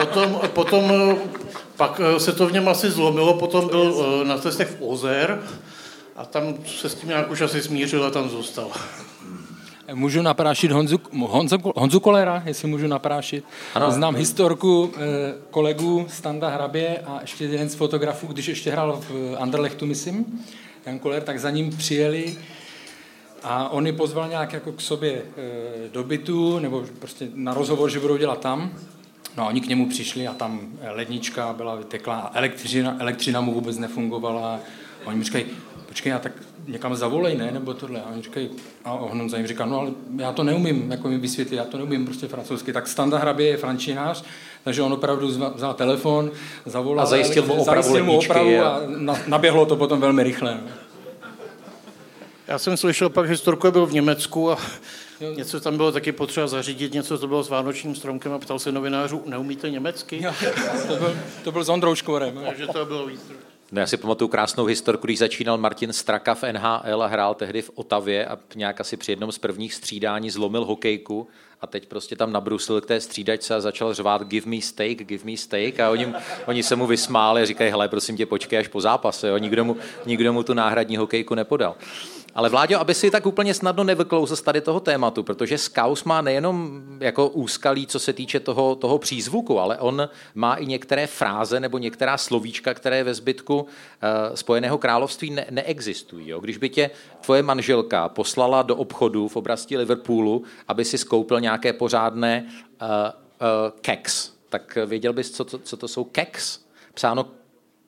[SPEAKER 7] potom, potom pak eh, se to v něm asi zlomilo, potom byl eh, na testech v Ozer a tam se s tím nějak už asi smířil a tam zůstal.
[SPEAKER 5] Můžu naprášit Honzu, Honzu, Honzu Kolera, jestli můžu naprášit. Ano. Znám historku eh, kolegů Standa Hrabě a ještě jeden z fotografů, když ještě hrál v Anderlechtu, myslím, Jan Koler, tak za ním přijeli a on je pozval nějak jako k sobě e, do bytu, nebo prostě na rozhovor, že budou dělat tam. No a oni k němu přišli a tam lednička byla vyteklá, elektřina, elektřina mu vůbec nefungovala. A oni mi říkají, počkej, já tak někam zavolej, ne, nebo tohle. A oni říkají, a on za jim říká, no ale já to neumím, jako mi vysvětlit, já to neumím prostě francouzsky. Tak Standa Hrabě je frančinář, takže on opravdu vzal telefon, zavolal.
[SPEAKER 3] A zajistil mu opravu, zajistil mu opravu
[SPEAKER 5] a naběhlo to potom velmi rychle. No.
[SPEAKER 7] Já jsem slyšel pak historku, byl v Německu a něco tam bylo taky potřeba zařídit, něco to bylo s vánočním stromkem a ptal se novinářů, neumíte německy?
[SPEAKER 5] To, byl, to byl s Ondrou Škvorem.
[SPEAKER 7] Takže to bylo víc.
[SPEAKER 3] No, já si pamatuju krásnou historku, když začínal Martin Straka v NHL a hrál tehdy v Otavě a nějak asi při jednom z prvních střídání zlomil hokejku a teď prostě tam nabrusil k té střídačce a začal řvát give me steak, give me steak a oni, oni se mu vysmáli a říkají, hele, prosím tě, počkej až po zápase, jo. Nikdo, mu, nikdo mu tu náhradní hokejku nepodal. Ale Vláďo, aby si tak úplně snadno nevyklouzl z tady toho tématu, protože Skaus má nejenom jako úskalí, co se týče toho, toho přízvuku, ale on má i některé fráze nebo některá slovíčka, které ve zbytku uh, Spojeného království ne- neexistují. Jo? Když by tě tvoje manželka poslala do obchodu v oblasti Liverpoolu, aby si skoupil nějaké pořádné uh, uh, keks, tak věděl bys, co to, co to jsou keks? Psáno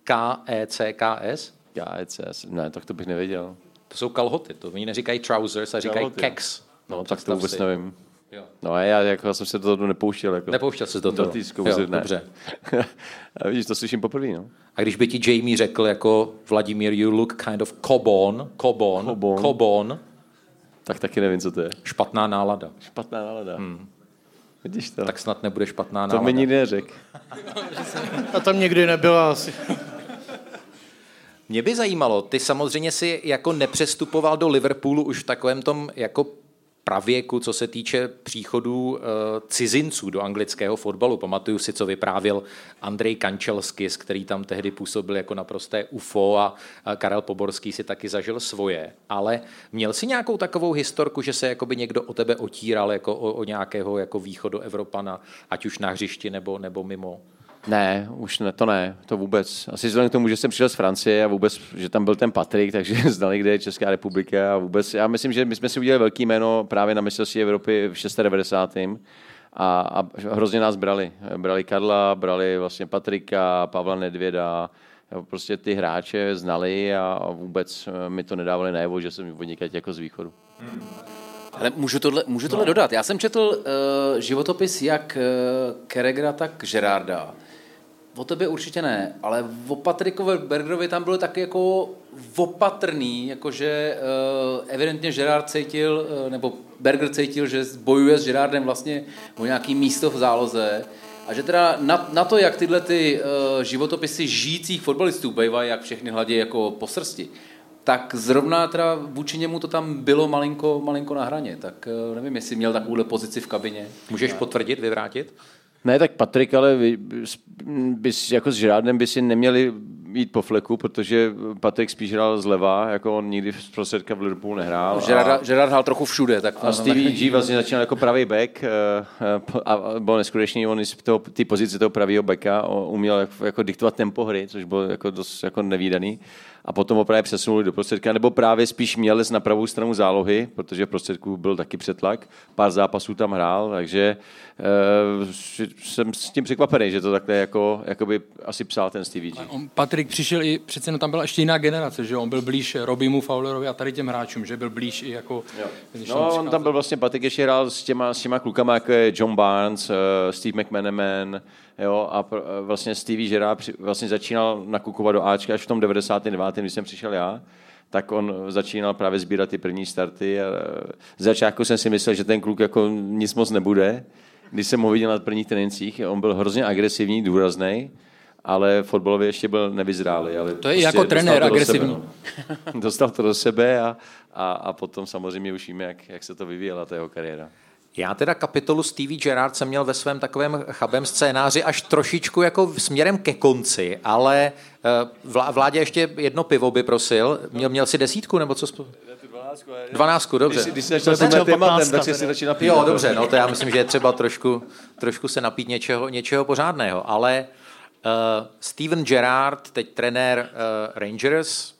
[SPEAKER 3] K-E-C-K-S?
[SPEAKER 6] K-E-C-S, ne, tak to bych nevěděl.
[SPEAKER 3] To jsou kalhoty, to oni neříkají trousers a říkají
[SPEAKER 6] Kalhoty,
[SPEAKER 3] keks.
[SPEAKER 6] No, no tak to vůbec si. nevím.
[SPEAKER 3] Jo.
[SPEAKER 6] No a já jako jsem se do toho nepouštěl. Jako,
[SPEAKER 3] Nepouštěl jsi do toho.
[SPEAKER 6] Do zkouzy,
[SPEAKER 3] Jo,
[SPEAKER 6] ne.
[SPEAKER 3] dobře.
[SPEAKER 6] a vidíš, to slyším poprvé, no.
[SPEAKER 3] A když by ti Jamie řekl jako Vladimír, you look kind of cobon, cobon,
[SPEAKER 6] Cobon.
[SPEAKER 3] cobon,
[SPEAKER 6] Tak taky nevím, co to je.
[SPEAKER 3] špatná nálada.
[SPEAKER 6] Špatná nálada. Hmm. Vidíš to?
[SPEAKER 3] Tak snad nebude špatná
[SPEAKER 6] to
[SPEAKER 3] nálada.
[SPEAKER 6] mi nikdy neřekl.
[SPEAKER 7] A tam někdy nebyla asi.
[SPEAKER 3] Mě by zajímalo, ty samozřejmě si jako nepřestupoval do Liverpoolu už v takovém tom jako pravěku, co se týče příchodů uh, cizinců do anglického fotbalu. Pamatuju si, co vyprávěl Andrej Kančelskis, který tam tehdy působil jako naprosté UFO a, Karel Poborský si taky zažil svoje. Ale měl si nějakou takovou historku, že se jakoby někdo o tebe otíral jako o, o nějakého jako východoevropana, ať už na hřišti nebo, nebo mimo?
[SPEAKER 6] Ne, už ne, to ne, to vůbec. Asi vzhledem k tomu, že jsem přišel z Francie a vůbec, že tam byl ten Patrik, takže znali, kde je Česká republika a vůbec. Já myslím, že my jsme si udělali velký jméno právě na mistrovství Evropy v 96. A, a hrozně nás brali. Brali Karla, brali vlastně Patrika, Pavla Nedvěda, prostě ty hráče znali a, vůbec eh, mi to nedávali najevo, že jsem odnikať jako z východu.
[SPEAKER 8] Ale můžu tohle, můžu tohle dodat. Já jsem četl uh, životopis jak uh, Keregra, tak Gerarda. O tebe určitě ne, ale o Patrikovi Bergerovi tam bylo taky jako opatrný, jakože uh, evidentně Gerard cítil, uh, nebo Berger cítil, že bojuje s Gerardem vlastně o nějaký místo v záloze a že teda na, na to, jak tyhle ty uh, životopisy žijících fotbalistů bývají, jak všechny hladí jako po srsti, tak zrovna teda vůči němu to tam bylo malinko, malinko na hraně. Tak eh, nevím, jestli měl takovouhle pozici v kabině.
[SPEAKER 3] Můžeš potvrdit, vyvrátit?
[SPEAKER 6] Ne, tak Patrik, ale vy, bys, jako s Žrádem by si neměli jít po fleku, protože Patrik spíš hrál zleva, jako on nikdy z prostředka v Liverpoolu nehrál.
[SPEAKER 8] Gerard, Gerard hrál trochu všude. Tak
[SPEAKER 6] a Stevie G vlastně začínal jako pravý back eh, eh, a byl neskutečný, on z toho, ty pozice toho pravého backa uměl jako, jako diktovat tempo hry, což bylo jako dost jako nevýdaný. A potom ho právě přesunuli do prostředka, nebo právě spíš měl na pravou stranu zálohy, protože v prostředku byl taky přetlak. Pár zápasů tam hrál, takže uh, jsem s tím překvapený, že to takhle jako, jakoby asi psal ten Stevie G.
[SPEAKER 5] On, Patrik přišel i, přece no tam byla ještě jiná generace, že on byl blíž Robimu, Fowlerovi a tady těm hráčům, že byl blíž i jako...
[SPEAKER 6] No, on tam byl vlastně, Patrik ještě hrál s těma, s těma klukama, jako je John Barnes, uh, Steve McManaman, jo, a pr- vlastně Stevie Gerrard při, vlastně začínal nakukovat do Ačka až v tom 99. když jsem přišel já, tak on začínal právě sbírat ty první starty a z začátku jsem si myslel, že ten kluk jako nic moc nebude, když jsem ho viděl na prvních trénincích, on byl hrozně agresivní, důrazný, ale fotbalově ještě byl nevyzrálý. Ale
[SPEAKER 5] to je prostě jako trenér agresivní.
[SPEAKER 6] Sebe, no. Dostal to do sebe a, a, a potom samozřejmě už víme, jak, jak se to vyvíjela, ta jeho kariéra.
[SPEAKER 3] Já teda kapitolu Stevie Gerrard jsem měl ve svém takovém chabém scénáři až trošičku jako směrem ke konci, ale eh, vládě ještě jedno pivo by prosil. Měl, měl si desítku nebo co? Sp... Dvanáctku, dobře.
[SPEAKER 6] Když, když jsi začal tím tématem, tak si radši napít.
[SPEAKER 3] Jo, dobře, no to já myslím, že je třeba trošku, trošku se napít něčeho, něčeho pořádného, ale uh, Steven Gerrard, teď trenér uh, Rangers,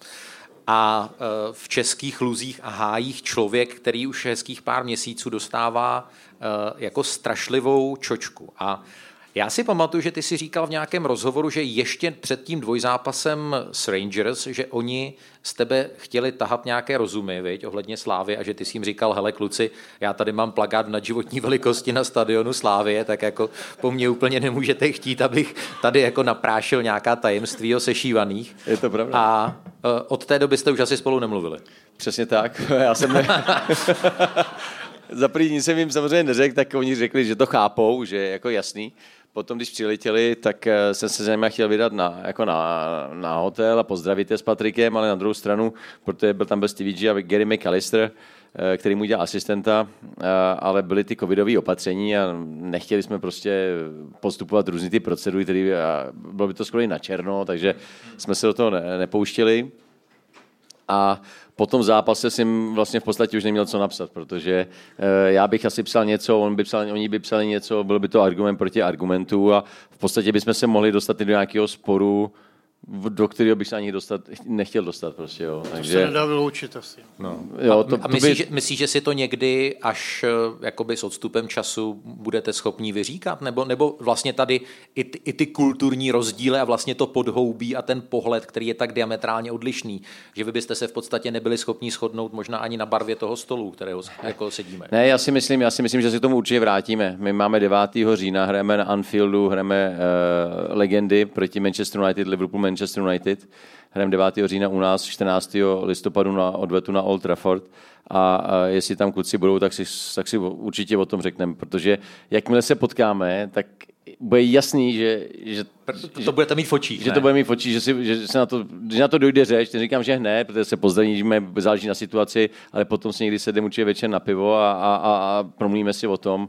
[SPEAKER 3] a v českých luzích a hájích člověk, který už hezkých pár měsíců dostává jako strašlivou čočku. A já si pamatuju, že ty si říkal v nějakém rozhovoru, že ještě před tím dvojzápasem s Rangers, že oni z tebe chtěli tahat nějaké rozumy, viď, ohledně Slávy a že ty si jim říkal, hele kluci, já tady mám plagát na životní velikosti na stadionu Slávie, tak jako po mně úplně nemůžete chtít, abych tady jako naprášil nějaká tajemství o sešívaných.
[SPEAKER 6] Je to pravda.
[SPEAKER 3] A od té doby jste už asi spolu nemluvili.
[SPEAKER 6] Přesně tak. Já jsem ne... Za první jsem jim samozřejmě neřekl, tak oni řekli, že to chápou, že je jako jasný. Potom, když přiletěli, tak jsem se za chtěl vydat na, jako na, na hotel a pozdravit je s Patrikem, ale na druhou stranu, protože byl tam byl Stevie G a Gary McAllister, který mu dělal asistenta, ale byly ty covidové opatření a nechtěli jsme prostě postupovat různý ty procedury, který bylo by to skoro i na černo, takže jsme se do toho ne, nepouštěli. A po tom zápase jsem vlastně v podstatě už neměl co napsat, protože já bych asi psal něco, on by psal, oni by psali něco, byl by to argument proti argumentu a v podstatě bychom se mohli dostat i do nějakého sporu do kterého bych se ani dostat, nechtěl dostat prostě, jo.
[SPEAKER 7] To
[SPEAKER 6] Takže,
[SPEAKER 7] se nedá vyloučit asi.
[SPEAKER 6] No, Jo,
[SPEAKER 3] to,
[SPEAKER 6] to,
[SPEAKER 3] a
[SPEAKER 6] to
[SPEAKER 3] myslíš,
[SPEAKER 6] by,
[SPEAKER 3] že, myslíš, že si to někdy až eh, jakoby s odstupem času budete schopní vyříkat? Nebo, nebo vlastně tady i ty, i ty kulturní rozdíly a vlastně to podhoubí a ten pohled, který je tak diametrálně odlišný, že vy byste se v podstatě nebyli schopni shodnout možná ani na barvě toho stolu, kterého jako sedíme.
[SPEAKER 6] Ne, já si myslím, já si myslím, že se k tomu určitě vrátíme. My máme 9. října, hrajeme na Anfieldu, hrajeme uh, legendy proti Manchester United, Liverpool, Manchester United. Hrajeme 9. října u nás, 14. listopadu na odvetu na Old Trafford. A, a jestli tam kluci budou, tak si, tak si určitě o tom řekneme, protože jakmile se potkáme, tak bude jasný, že, že
[SPEAKER 3] to, to budete mít v očích,
[SPEAKER 6] Že
[SPEAKER 3] ne?
[SPEAKER 6] to bude mít v očích, že, si, že se na to, že na to dojde řeč, neříkám, že hned, protože se pozdravíme, záleží na situaci, ale potom si někdy sedeme určitě večer na pivo a, a, a, a promluvíme si o tom.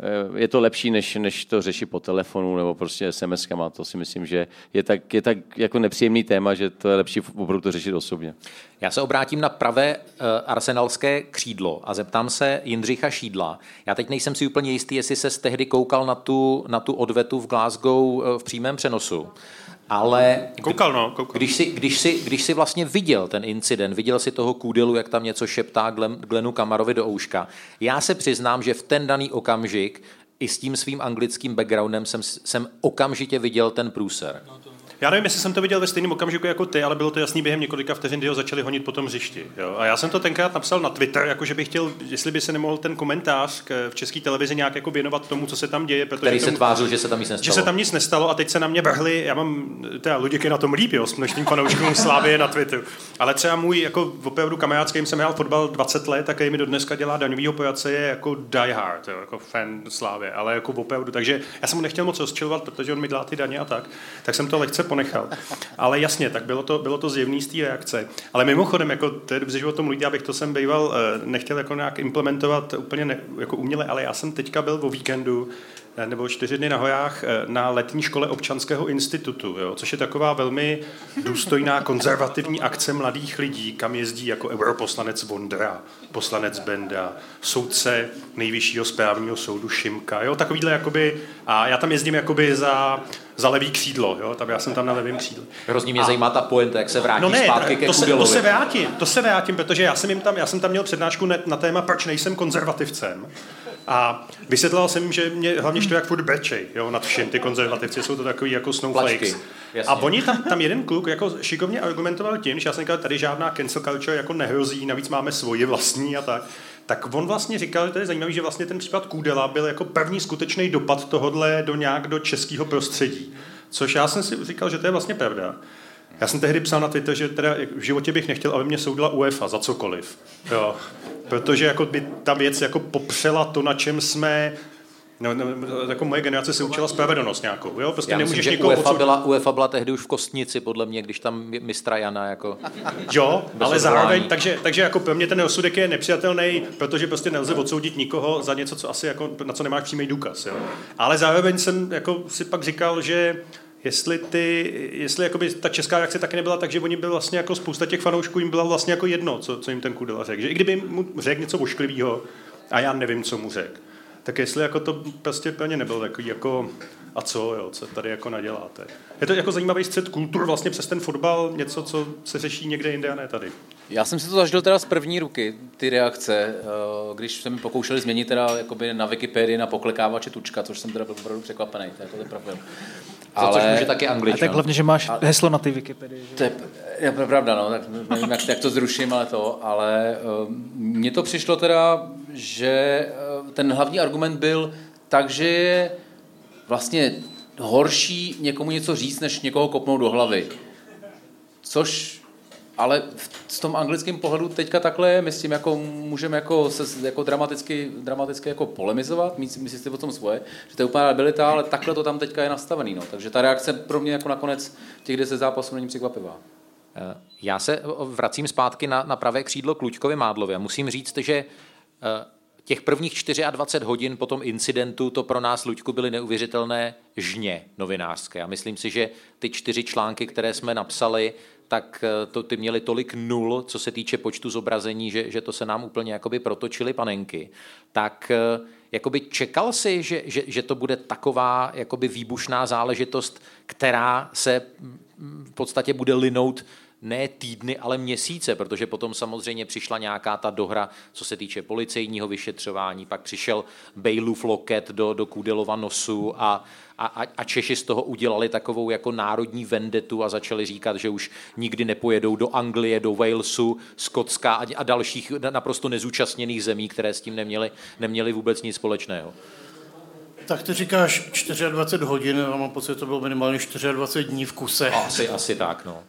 [SPEAKER 6] Eh, Je to lepší, než, než to řešit po telefonu nebo prostě SMS-kama. To si myslím, že je tak, je tak jako nepříjemný téma, že to je lepší opravdu to řešit osobně.
[SPEAKER 3] Já se obrátím na pravé uh, arsenalské křídlo a zeptám se Jindřicha Šídla. Já teď nejsem si úplně jistý, jestli se tehdy koukal na tu, na tu odvetu v Glasgow uh, v přímém přenosu. Ale
[SPEAKER 4] Koukal, no, koukal.
[SPEAKER 3] Když, si, když, si, když si vlastně viděl ten incident, viděl si toho kůdelu, jak tam něco šeptá Glen, Glenu Kamarovi do ouška, já se přiznám, že v ten daný okamžik i s tím svým anglickým backgroundem jsem, jsem okamžitě viděl ten průser.
[SPEAKER 4] Já nevím, jestli jsem to viděl ve stejném okamžiku jako ty, ale bylo to jasný během několika vteřin, kdy ho začali honit po tom hřišti. Jo? A já jsem to tenkrát napsal na Twitter, jako že bych chtěl, jestli by se nemohl ten komentář k, v české televizi nějak jako věnovat tomu, co se tam děje. Protože
[SPEAKER 3] Který se
[SPEAKER 4] tomu,
[SPEAKER 3] tvářil, že se tam nic nestalo.
[SPEAKER 4] Že se tam nic nestalo a teď se na mě vrhli, já mám, teda Luděk je na tom líp, jo, s množstvím fanoušků Slávy na Twitteru. Ale třeba můj jako opravdu kamarádský, jsem hrál fotbal 20 let, tak mi do dneska dělá daňovýho poradce, je jako die hard, jo, jako fan Slávy, ale jako opravdu. Takže já jsem mu nechtěl moc rozčilovat, protože on mi dělá ty daně a tak, tak jsem to lehce ponechal. Ale jasně, tak bylo to, bylo to zjevný z té reakce. Ale mimochodem, jako, to je dobře, že o tom mluví, abych to jsem býval, eh, nechtěl jako nějak implementovat úplně ne, jako uměle, ale já jsem teďka byl o víkendu, eh, nebo čtyři dny na hojách eh, na letní škole občanského institutu, jo, což je taková velmi důstojná konzervativní akce mladých lidí, kam jezdí jako europoslanec Vondra, poslanec Benda, soudce nejvyššího správního soudu Šimka, jo, takovýhle jakoby, a já tam jezdím jakoby za, za levý křídlo, jo, tam já jsem tam na levém křídle.
[SPEAKER 3] Hrozně mě
[SPEAKER 4] A-
[SPEAKER 3] zajímá ta pointa, jak se vrátí
[SPEAKER 4] No ne,
[SPEAKER 3] zpátky ke
[SPEAKER 4] to se, to se vrátím, to se vrátím, protože já jsem, jim tam, já jsem tam měl přednášku na, na téma, proč nejsem konzervativcem. A vysvětloval jsem jim, že mě hlavně štve, jak furt brečej, jo, nad všem, ty konzervativci jsou to takový jako snowflakes.
[SPEAKER 3] Plačky.
[SPEAKER 4] A oni tam, tam jeden kluk jako šikovně argumentoval tím, že já jsem říkal, tady žádná cancel culture jako nehrozí, navíc máme svoje vlastní a tak. Tak on vlastně říkal, že to je zajímavé, že vlastně ten případ Kůdela byl jako první skutečný dopad tohodle do nějak do českého prostředí. Což já jsem si říkal, že to je vlastně pravda. Já jsem tehdy psal na Twitter, že teda v životě bych nechtěl, aby mě soudila UEFA za cokoliv. Jo. Protože jako by ta věc jako popřela to, na čem jsme No, no, jako moje generace se učila spravedlnost nějakou, jo? Prostě
[SPEAKER 3] Já myslím,
[SPEAKER 4] nemůžeš
[SPEAKER 3] že
[SPEAKER 4] někoho
[SPEAKER 3] UEFA byla, UEFA byla tehdy už v Kostnici, podle mě, když tam mistra Jana jako...
[SPEAKER 4] Jo, ale zároveň, takže, takže jako pro mě ten rozsudek je nepřijatelný, protože prostě nelze odsoudit nikoho za něco, co asi jako, na co nemáš přímý důkaz. Jo? Ale zároveň jsem jako si pak říkal, že jestli, ty, jestli jakoby ta česká reakce taky nebyla tak, že oni byli vlastně jako spousta těch fanoušků jim byla vlastně jako jedno, co, co jim ten Kudela řekl. Že i kdyby mu řekl něco ošklivého a já nevím, co mu řekl, tak jestli jako to prostě plně nebylo takový jako a co, jo, co tady jako naděláte. Je to jako zajímavý střed kultur vlastně přes ten fotbal, něco, co se řeší někde jinde a ne tady.
[SPEAKER 8] Já jsem si to zažil teda z první ruky, ty reakce, eh, když se mi pokoušeli změnit teda jakoby na Wikipedii na poklekávače tučka, což jsem teda byl opravdu překvapený, to je jako ten profil.
[SPEAKER 3] což může taky
[SPEAKER 9] A tak hlavně, že máš heslo na ty Wikipedii. Že?
[SPEAKER 8] To je, je pravda, no, tak nevím, jak, jak to zruším, ale to, ale uh, mně to přišlo teda, že uh, ten hlavní argument byl tak, že je vlastně horší někomu něco říct, než někoho kopnout do hlavy. Což ale v tom anglickém pohledu teďka takhle je, my s tím jako můžeme jako, se, jako dramaticky, dramaticky jako polemizovat, mít, myslíte si o tom svoje, že to je úplná abilita, ale takhle to tam teďka je nastavený. No. Takže ta reakce pro mě jako nakonec těch 10 zápasů není překvapivá.
[SPEAKER 3] Eh, Já se vracím zpátky na, na pravé křídlo Klučkovi Mádlovi a musím říct, že eh, těch prvních 24 hodin po tom incidentu to pro nás, Luďku, byly neuvěřitelné žně novinářské. A myslím si, že ty čtyři články, které jsme napsali, tak eh, to ty měly tolik nul, co se týče počtu zobrazení, že, že to se nám úplně jakoby protočily panenky. Tak eh, jakoby čekal si, že, že, že to bude taková jakoby výbušná záležitost, která se v podstatě bude linout ne týdny, ale měsíce, protože potom samozřejmě přišla nějaká ta dohra, co se týče policejního vyšetřování, pak přišel Bejlův loket do, do Kudelova nosu a, a, a Češi z toho udělali takovou jako národní vendetu a začali říkat, že už nikdy nepojedou do Anglie, do Walesu, Skotska a, a dalších naprosto nezúčastněných zemí, které s tím neměli, neměli vůbec nic společného.
[SPEAKER 7] Tak ty říkáš 24 hodin, a mám pocit, že to bylo minimálně 24 dní v kuse.
[SPEAKER 3] Asi, asi tak, no.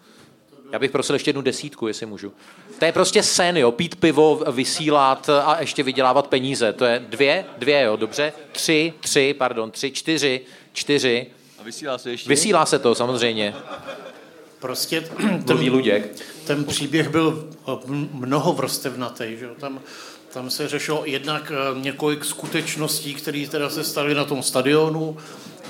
[SPEAKER 3] Já bych prosil ještě jednu desítku, jestli můžu. To je prostě sen, jo, pít pivo, vysílat a ještě vydělávat peníze. To je dvě, dvě, jo, dobře. Tři, tři, pardon, tři, čtyři, čtyři.
[SPEAKER 6] A vysílá se ještě?
[SPEAKER 3] Vysílá se to, samozřejmě.
[SPEAKER 7] Prostě
[SPEAKER 3] ten, Luděk.
[SPEAKER 7] ten příběh byl mnoho vrstevnatý, že jo? Tam, tam se řešilo jednak eh, několik skutečností, které teda se staly na tom stadionu,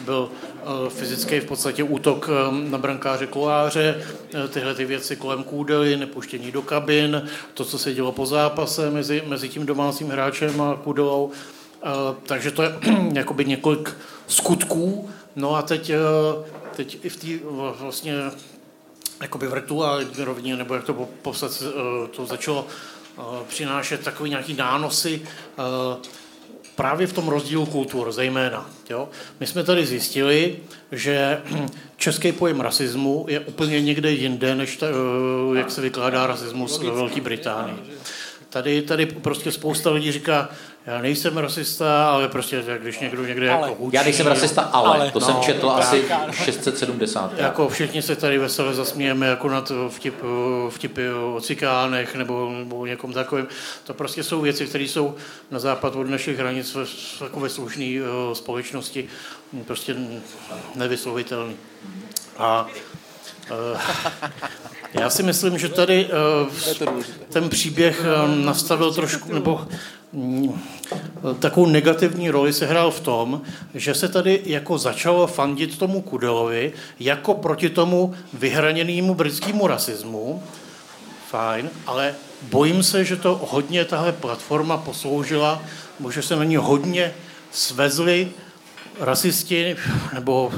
[SPEAKER 7] byl eh, fyzický v podstatě útok eh, na brankáře Koláře, eh, tyhle ty věci kolem kůdely, nepuštění do kabin, to, co se dělo po zápase mezi, mezi tím domácím hráčem a kůdelou. Takže to je jakoby několik skutků. No a teď, teď i v té vlastně jakoby virtuální nebo jak to popsat, to začalo přinášet takový nějaký nánosy právě v tom rozdílu kultur zejména. Jo? My jsme tady zjistili, že český pojem rasismu je úplně někde jinde, než ta, eh, jak se vykládá rasismus ve Velké Británii. Tady, tady prostě spousta lidí říká, já nejsem rasista, ale prostě když někdo někde ale. jako
[SPEAKER 3] hučí, Já nejsem rasista, ale, ale. to no, jsem četl tak, asi 670.
[SPEAKER 7] Jako všichni se tady veselé zasmějeme jako na to vtip, vtipy o cikánech nebo, nebo někom takovým. To prostě jsou věci, které jsou na západ od našich hranic v takové slušné uh, společnosti prostě nevyslovitelné. A uh, já si myslím, že tady uh, ten příběh nastavil trošku, nebo takovou negativní roli se hrál v tom, že se tady jako začalo fandit tomu Kudelovi jako proti tomu vyhraněnému britskému rasismu. Fajn, ale bojím se, že to hodně tahle platforma posloužila, že se na ní hodně svezli rasisti nebo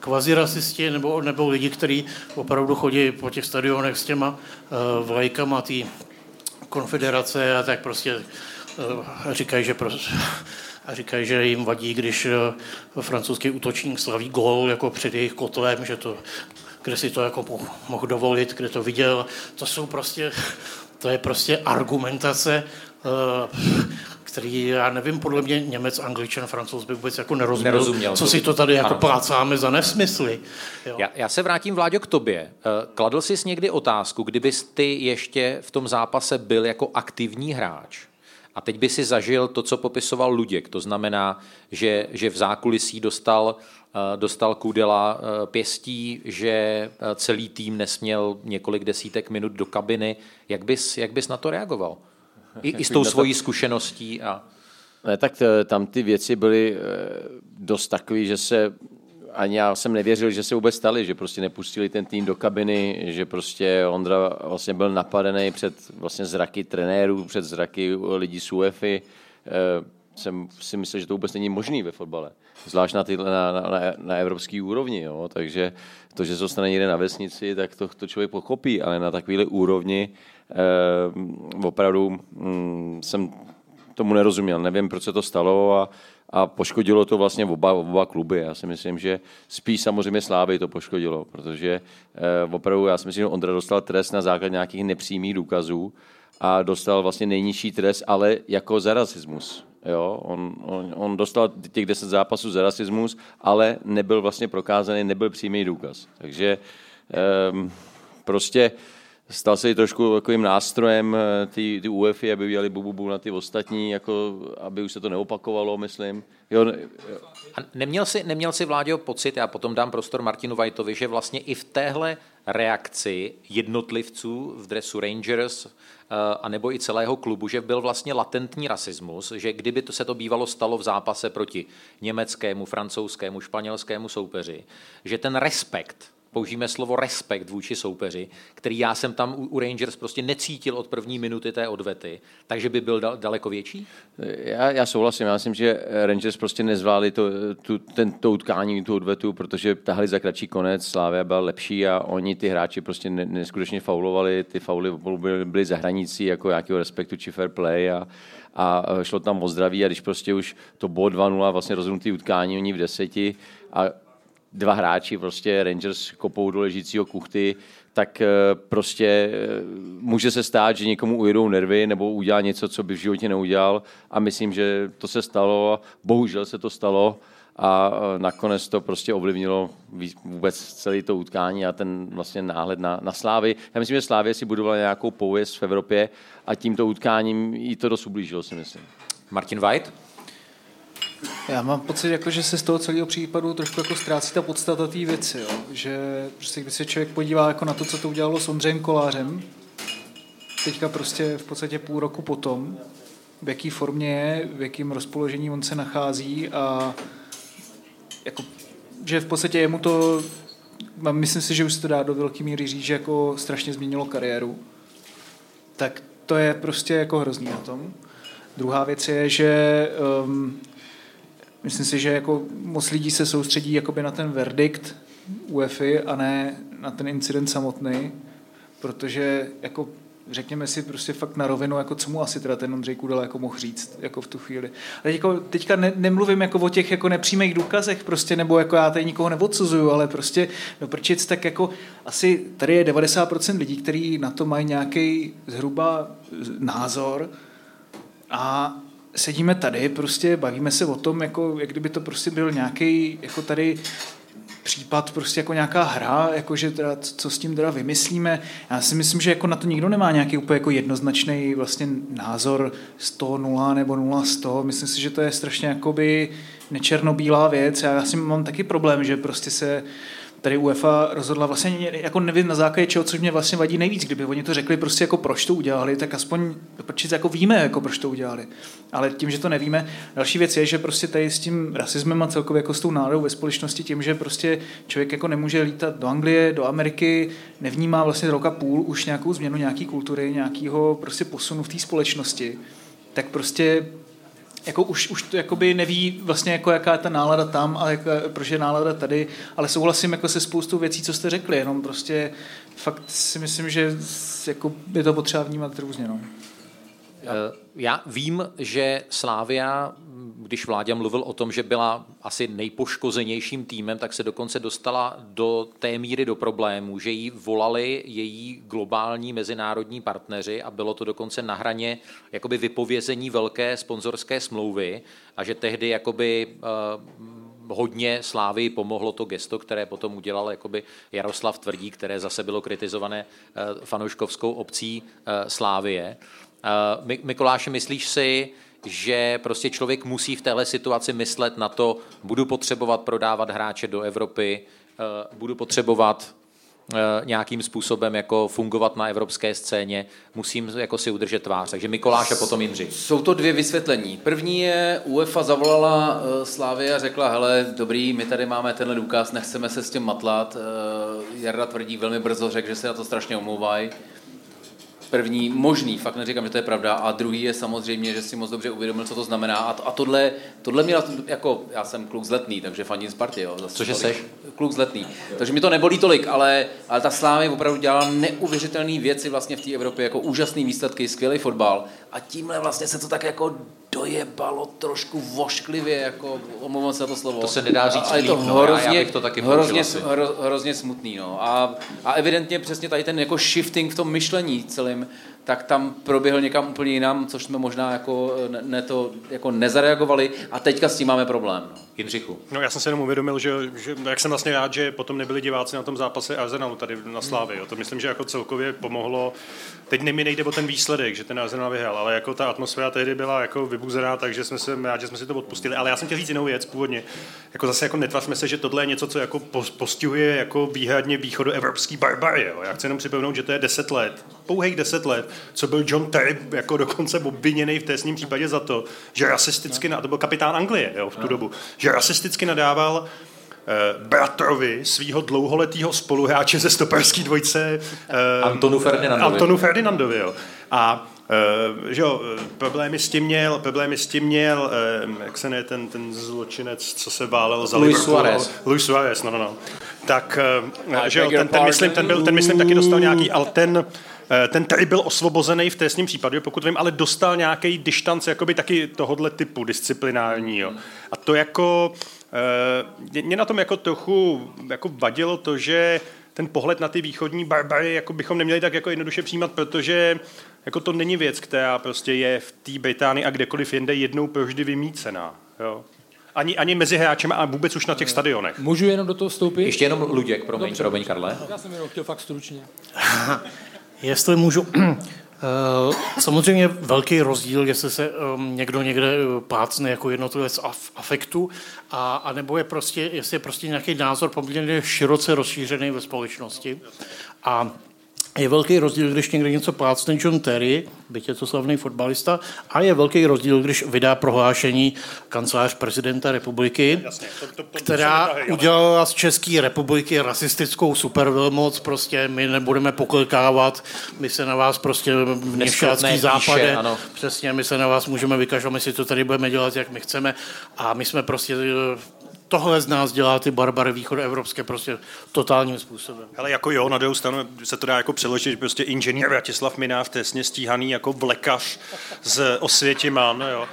[SPEAKER 7] kvazirasisti nebo, nebo lidi, kteří opravdu chodí po těch stadionech s těma uh, vlajkama té konfederace a tak prostě říkají, že prostě, a říkají, že jim vadí, když uh, francouzský útočník slaví gól jako před jejich kotlem, že to, kde si to jako mohl dovolit, kde to viděl. To jsou prostě, to je prostě argumentace uh, který, já nevím, podle mě Němec, Angličan, Francouz by vůbec jako nerozuměl, nerozuměl co si to tady jako ano. plácáme za nesmysly.
[SPEAKER 3] Jo. Já, já se vrátím, Vláďo, k tobě. Eh, kladl jsi někdy otázku, kdybys ty ještě v tom zápase byl jako aktivní hráč, a teď by si zažil to, co popisoval Luděk. To znamená, že, že v zákulisí dostal, eh, dostal Kudela eh, pěstí, že celý tým nesměl několik desítek minut do kabiny. Jak bys, jak bys na to reagoval? I, i s tou svojí zkušeností. A...
[SPEAKER 6] Ne, tak eh, tam ty věci byly eh, dost takové, že se ani já jsem nevěřil, že se vůbec stali, že prostě nepustili ten tým do kabiny, že prostě Ondra vlastně byl napadený před vlastně zraky trenérů, před zraky lidí z UEFI. Eh, jsem si myslel, že to vůbec není možný ve fotbale. Zvlášť na, tyhle, na, na, na evropské úrovni. Jo? Takže to, že se stane někde na vesnici, tak to, to člověk pochopí, ale na takovéhle úrovni eh, opravdu hm, jsem tomu nerozuměl. Nevím, proč se to stalo a, a poškodilo to vlastně oba, oba kluby. Já si myslím, že spíš samozřejmě Slávy to poškodilo, protože eh, opravdu já si myslím, že Ondra dostal trest na základě nějakých nepřímých důkazů a dostal vlastně nejnižší trest, ale jako za rasismus. Jo, on, on, on dostal těch 10 zápasů za rasismus, ale nebyl vlastně prokázaný, nebyl přímý důkaz. Takže um, prostě stal se i trošku takovým nástrojem eh, ty, ty UEFI, aby udělali bububu na ty ostatní, jako, aby už se to neopakovalo, myslím. Jo, jo.
[SPEAKER 3] A neměl si, neměl si Vláďo pocit, já potom dám prostor Martinu Vajtovi, že vlastně i v téhle reakci jednotlivců v dresu Rangers uh, a nebo i celého klubu, že byl vlastně latentní rasismus, že kdyby to se to bývalo stalo v zápase proti německému, francouzskému, španělskému soupeři, že ten respekt použijeme slovo respekt vůči soupeři, který já jsem tam u Rangers prostě necítil od první minuty té odvety, takže by byl daleko větší?
[SPEAKER 6] Já, já souhlasím, já myslím, že Rangers prostě nezvládli to, tu, ten, to utkání, tu odvetu, protože tahli za kratší konec, Slávia byla lepší a oni ty hráči prostě neskutečně faulovali, ty fauly byly, byly za hranicí jako nějakého respektu či fair play a, a šlo tam o zdraví a když prostě už to bylo 2-0 vlastně rozhodnutý utkání, oni v deseti a dva hráči, prostě Rangers kopou do ležícího kuchty, tak eh, prostě eh, může se stát, že někomu ujedou nervy nebo udělá něco, co by v životě neudělal a myslím, že to se stalo, bohužel se to stalo a eh, nakonec to prostě ovlivnilo vůbec celé to utkání a ten vlastně náhled na, na Slávy. Já myslím, že Slávě si budovala nějakou pověst v Evropě a tímto utkáním jí to dost ublížilo, si myslím.
[SPEAKER 3] Martin White?
[SPEAKER 9] Já mám pocit, jako, že se z toho celého případu trošku jako ztrácí ta podstata té věci. Jo? Že prostě, když se člověk podívá jako na to, co to udělalo s Ondřejem Kolářem, teďka prostě v podstatě půl roku potom, v jaký formě je, v jakém rozpoložení on se nachází a jako, že v podstatě jemu to, myslím si, že už se to dá do velké míry říct, že jako strašně změnilo kariéru. Tak to je prostě jako hrozný na tom. Druhá věc je, že um, Myslím si, že jako moc lidí se soustředí jakoby na ten verdikt UEFI a ne na ten incident samotný, protože jako řekněme si prostě fakt na rovinu, jako co mu asi teda ten Ondřej Kudela jako mohl říct jako v tu chvíli. Ale jako, teďka ne, nemluvím jako o těch jako nepřímých důkazech, prostě, nebo jako já tady nikoho neodsuzuju, ale prostě no prčic, tak jako asi tady je 90% lidí, kteří na to mají nějaký zhruba názor a sedíme tady, prostě bavíme se o tom, jako, jak kdyby to prostě byl nějaký, jako tady případ prostě jako nějaká hra, jako že teda, co s tím teda vymyslíme. Já si myslím, že jako na to nikdo nemá nějaký úplně jako jednoznačný vlastně názor 100-0 nebo 0-100. Myslím si, že to je strašně jakoby nečernobílá věc. Já si mám taky problém, že prostě se tady UEFA rozhodla vlastně, jako nevím na základě čeho, což mě vlastně vadí nejvíc, kdyby oni to řekli prostě jako proč to udělali, tak aspoň proč jako víme, jako proč to udělali. Ale tím, že to nevíme, další věc je, že prostě tady s tím rasismem a celkově jako s tou náladou ve společnosti, tím, že prostě člověk jako nemůže lítat do Anglie, do Ameriky, nevnímá vlastně roka půl už nějakou změnu nějaký kultury, nějakého prostě posunu v té společnosti, tak prostě jako už, už to jakoby neví vlastně jako jaká je ta nálada tam a jak, proč je nálada tady, ale souhlasím jako se spoustou věcí, co jste řekli, jenom prostě fakt si myslím, že jako je to potřeba vnímat různě. No.
[SPEAKER 3] Eh, já vím, že Slávia, když Vláďa mluvil o tom, že byla asi nejpoškozenějším týmem, tak se dokonce dostala do té míry do problémů, že jí volali její globální mezinárodní partneři a bylo to dokonce na hraně jakoby vypovězení velké sponzorské smlouvy a že tehdy jakoby uh, hodně Slávy pomohlo to gesto, které potom udělal jakoby Jaroslav Tvrdí, které zase bylo kritizované uh, fanouškovskou obcí uh, Slávie. Mikuláši, myslíš si, že prostě člověk musí v téhle situaci myslet na to, budu potřebovat prodávat hráče do Evropy, uh, budu potřebovat uh, nějakým způsobem jako fungovat na evropské scéně, musím jako si udržet tvář. Takže Mikoláš a potom Jindři.
[SPEAKER 8] Jsou to dvě vysvětlení. První je, UEFA zavolala uh, Slávy a řekla, hele, dobrý, my tady máme tenhle důkaz, nechceme se s tím matlat. Jarda tvrdí velmi brzo řekl, že se na to strašně omlouvají První možný, fakt neříkám, že to je pravda, a druhý je samozřejmě, že si moc dobře uvědomil, co to znamená. A, to, a tohle, tohle měla, jako, já jsem kluk zletný, takže faním Sparty, jo.
[SPEAKER 3] Zase Cože seš?
[SPEAKER 8] Kluk zletný. Takže mi to nebolí tolik, ale, ale ta Slávy opravdu dělala neuvěřitelné věci vlastně v té Evropě, jako úžasný výsledky, skvělý fotbal. A tímhle vlastně se to tak jako dojebalo trošku vošklivě, jako omlouvám se to slovo.
[SPEAKER 3] To se nedá říct
[SPEAKER 8] a je to
[SPEAKER 3] líp,
[SPEAKER 8] hrozně,
[SPEAKER 3] no, já bych to taky
[SPEAKER 8] hrozně, hro, hrozně smutný. No. A, a evidentně přesně tady ten jako shifting v tom myšlení celým, tak tam proběhl někam úplně jinam, což jsme možná jako, ne, ne to, jako nezareagovali a teďka s tím máme problém. No.
[SPEAKER 3] Jindřichu.
[SPEAKER 4] No já jsem se jenom uvědomil, že, že jak jsem vlastně rád, že potom nebyli diváci na tom zápase Arsenalu tady na Slávě. Jo. To myslím, že jako celkově pomohlo. Teď mi nejde o ten výsledek, že ten Arsenal vyhrál, ale jako ta atmosféra tehdy byla jako vybuzená, takže jsme se rád, že jsme si to odpustili. Ale já jsem chtěl říct jinou věc původně. Jako zase jako netvařme se, že tohle je něco, co jako postihuje jako výhradně východoevropský barbary. Jo. Já chci jenom připomenout, že to je 10 let, pouhých 10 let, co byl John Terry jako dokonce obviněný v trestním případě za to, že rasisticky, a to byl kapitán Anglie jo, v tu dobu, že rasisticky nadával eh, bratrovi svého dlouholetého spoluhráče ze stoperské dvojce eh,
[SPEAKER 3] Antonu Ferdinandovi.
[SPEAKER 4] Antonu Ferdinandovi, jo. A Uh, že jo, problémy s tím měl, problémy s tím měl, uh, jak se ne ten, ten zločinec, co se válel za
[SPEAKER 3] Luis
[SPEAKER 4] Liverpool.
[SPEAKER 3] Suarez.
[SPEAKER 4] Luis Suarez, no, no, no. Tak, uh, že jo, ten, ten, myslím, ten, byl, ten myslím taky dostal nějaký, ale ten, eh, ten tady byl osvobozený v trestním případu, pokud vím, ale dostal nějaký dištanc jakoby taky tohohle typu disciplinárního. A to jako, uh, mě na tom jako trochu jako vadilo to, že ten pohled na ty východní barbary jako bychom neměli tak jako jednoduše přijímat, protože jako to není věc, která prostě je v té Británii a kdekoliv jinde jednou provždy vymícená. Jo. Ani, ani mezi hráčem a vůbec už na těch stadionech.
[SPEAKER 5] Můžu jenom do toho vstoupit?
[SPEAKER 3] Ještě jenom Luděk, promiň,
[SPEAKER 5] Dobře.
[SPEAKER 3] promiň, Karle.
[SPEAKER 5] Já jsem jenom chtěl fakt stručně.
[SPEAKER 7] Jestli můžu, Eh, Samozřejmě velký rozdíl, jestli se um, někdo někde eh, plácne jako jednotlivec af- afektu, a, a nebo je prostě, jestli je prostě nějaký názor poměrně široce rozšířený ve společnosti. A je velký rozdíl, když někde něco plácne John Terry, byť je to slavný fotbalista, a je velký rozdíl, když vydá prohlášení kancelář prezidenta republiky,
[SPEAKER 4] Jasně, to, to, to,
[SPEAKER 7] která
[SPEAKER 4] mi
[SPEAKER 7] udělala z České republiky rasistickou supervelmoc, prostě my nebudeme poklekávat, my se na vás prostě v Něvšácký
[SPEAKER 3] píše,
[SPEAKER 7] západě,
[SPEAKER 3] ano.
[SPEAKER 7] přesně, my se na vás můžeme vykašlat, my si to tady budeme dělat, jak my chceme a my jsme prostě tohle z nás dělá ty barbary východoevropské prostě totálním způsobem.
[SPEAKER 4] Ale jako jo, na druhou stranu se to dá jako přeložit, prostě inženýr Vratislav Mináv, trestně stíhaný jako vlekař z Osvětima, no jo.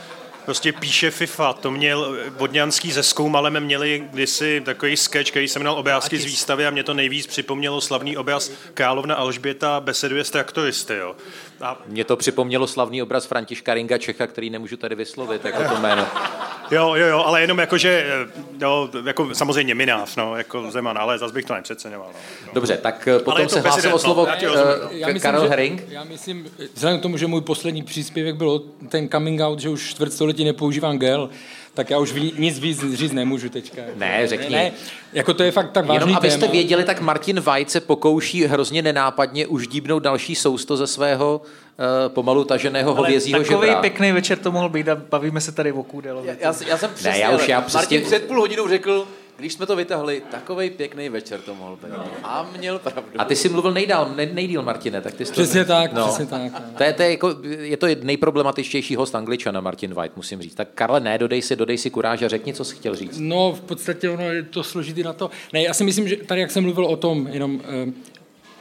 [SPEAKER 4] Prostě píše FIFA, to měl Vodňanský ze Skoumalem měli kdysi takový sketch, který se jmenoval Obrázky z výstavy a mě to nejvíc připomnělo slavný obraz Královna Alžběta beseduje s traktoristy, jo. A
[SPEAKER 3] Mě to připomnělo slavný obraz Františka Ringa Čecha, který nemůžu tady vyslovit, jako to jméno.
[SPEAKER 4] Jo, jo, jo, ale jenom jako, že, eh, jo, jako samozřejmě Mináv, no, jako Zeman, ale zase bych to nepřeceňoval. No.
[SPEAKER 3] Dobře, tak eh, potom se hlásil o slovo
[SPEAKER 4] no, já
[SPEAKER 3] eh,
[SPEAKER 4] rozumím,
[SPEAKER 3] K- Karel
[SPEAKER 5] že,
[SPEAKER 3] Herring.
[SPEAKER 5] Já myslím, vzhledem k tomu, že můj poslední příspěvek byl ten coming out, že už čtvrtstoletí nepoužívám gel, tak já už ví- nic víc říct nemůžu teďka.
[SPEAKER 3] Ne, řekni.
[SPEAKER 5] Ne, jako to je fakt tak vážný
[SPEAKER 3] Jenom abyste
[SPEAKER 5] téma.
[SPEAKER 3] věděli, tak Martin Vajt se pokouší hrozně nenápadně už díbnout další sousto ze svého uh, pomalu taženého hovězího
[SPEAKER 9] takový
[SPEAKER 3] žebra.
[SPEAKER 9] pěkný večer to mohl být a bavíme se tady o kůdelo.
[SPEAKER 8] Já, já, já jsem přesně,
[SPEAKER 3] Ne, já už- já přesně-
[SPEAKER 8] Martin před půl hodinou řekl, když jsme to vytahli, takový pěkný večer to mohl být. A měl pravdu.
[SPEAKER 3] A ty jsi mluvil nejdál, nej, nejdíl, Martine, tak ty jsi to...
[SPEAKER 5] Přesně tak, přesně tak, no.
[SPEAKER 3] To je, to je, jako, je to nejproblematičtější host Angličana, Martin White, musím říct. Tak Karle, ne, dodej si, dodej si kuráž a řekni, co jsi chtěl říct.
[SPEAKER 5] No, v podstatě ono je to složitý na to. Ne, já si myslím, že tady, jak jsem mluvil o tom, jenom eh,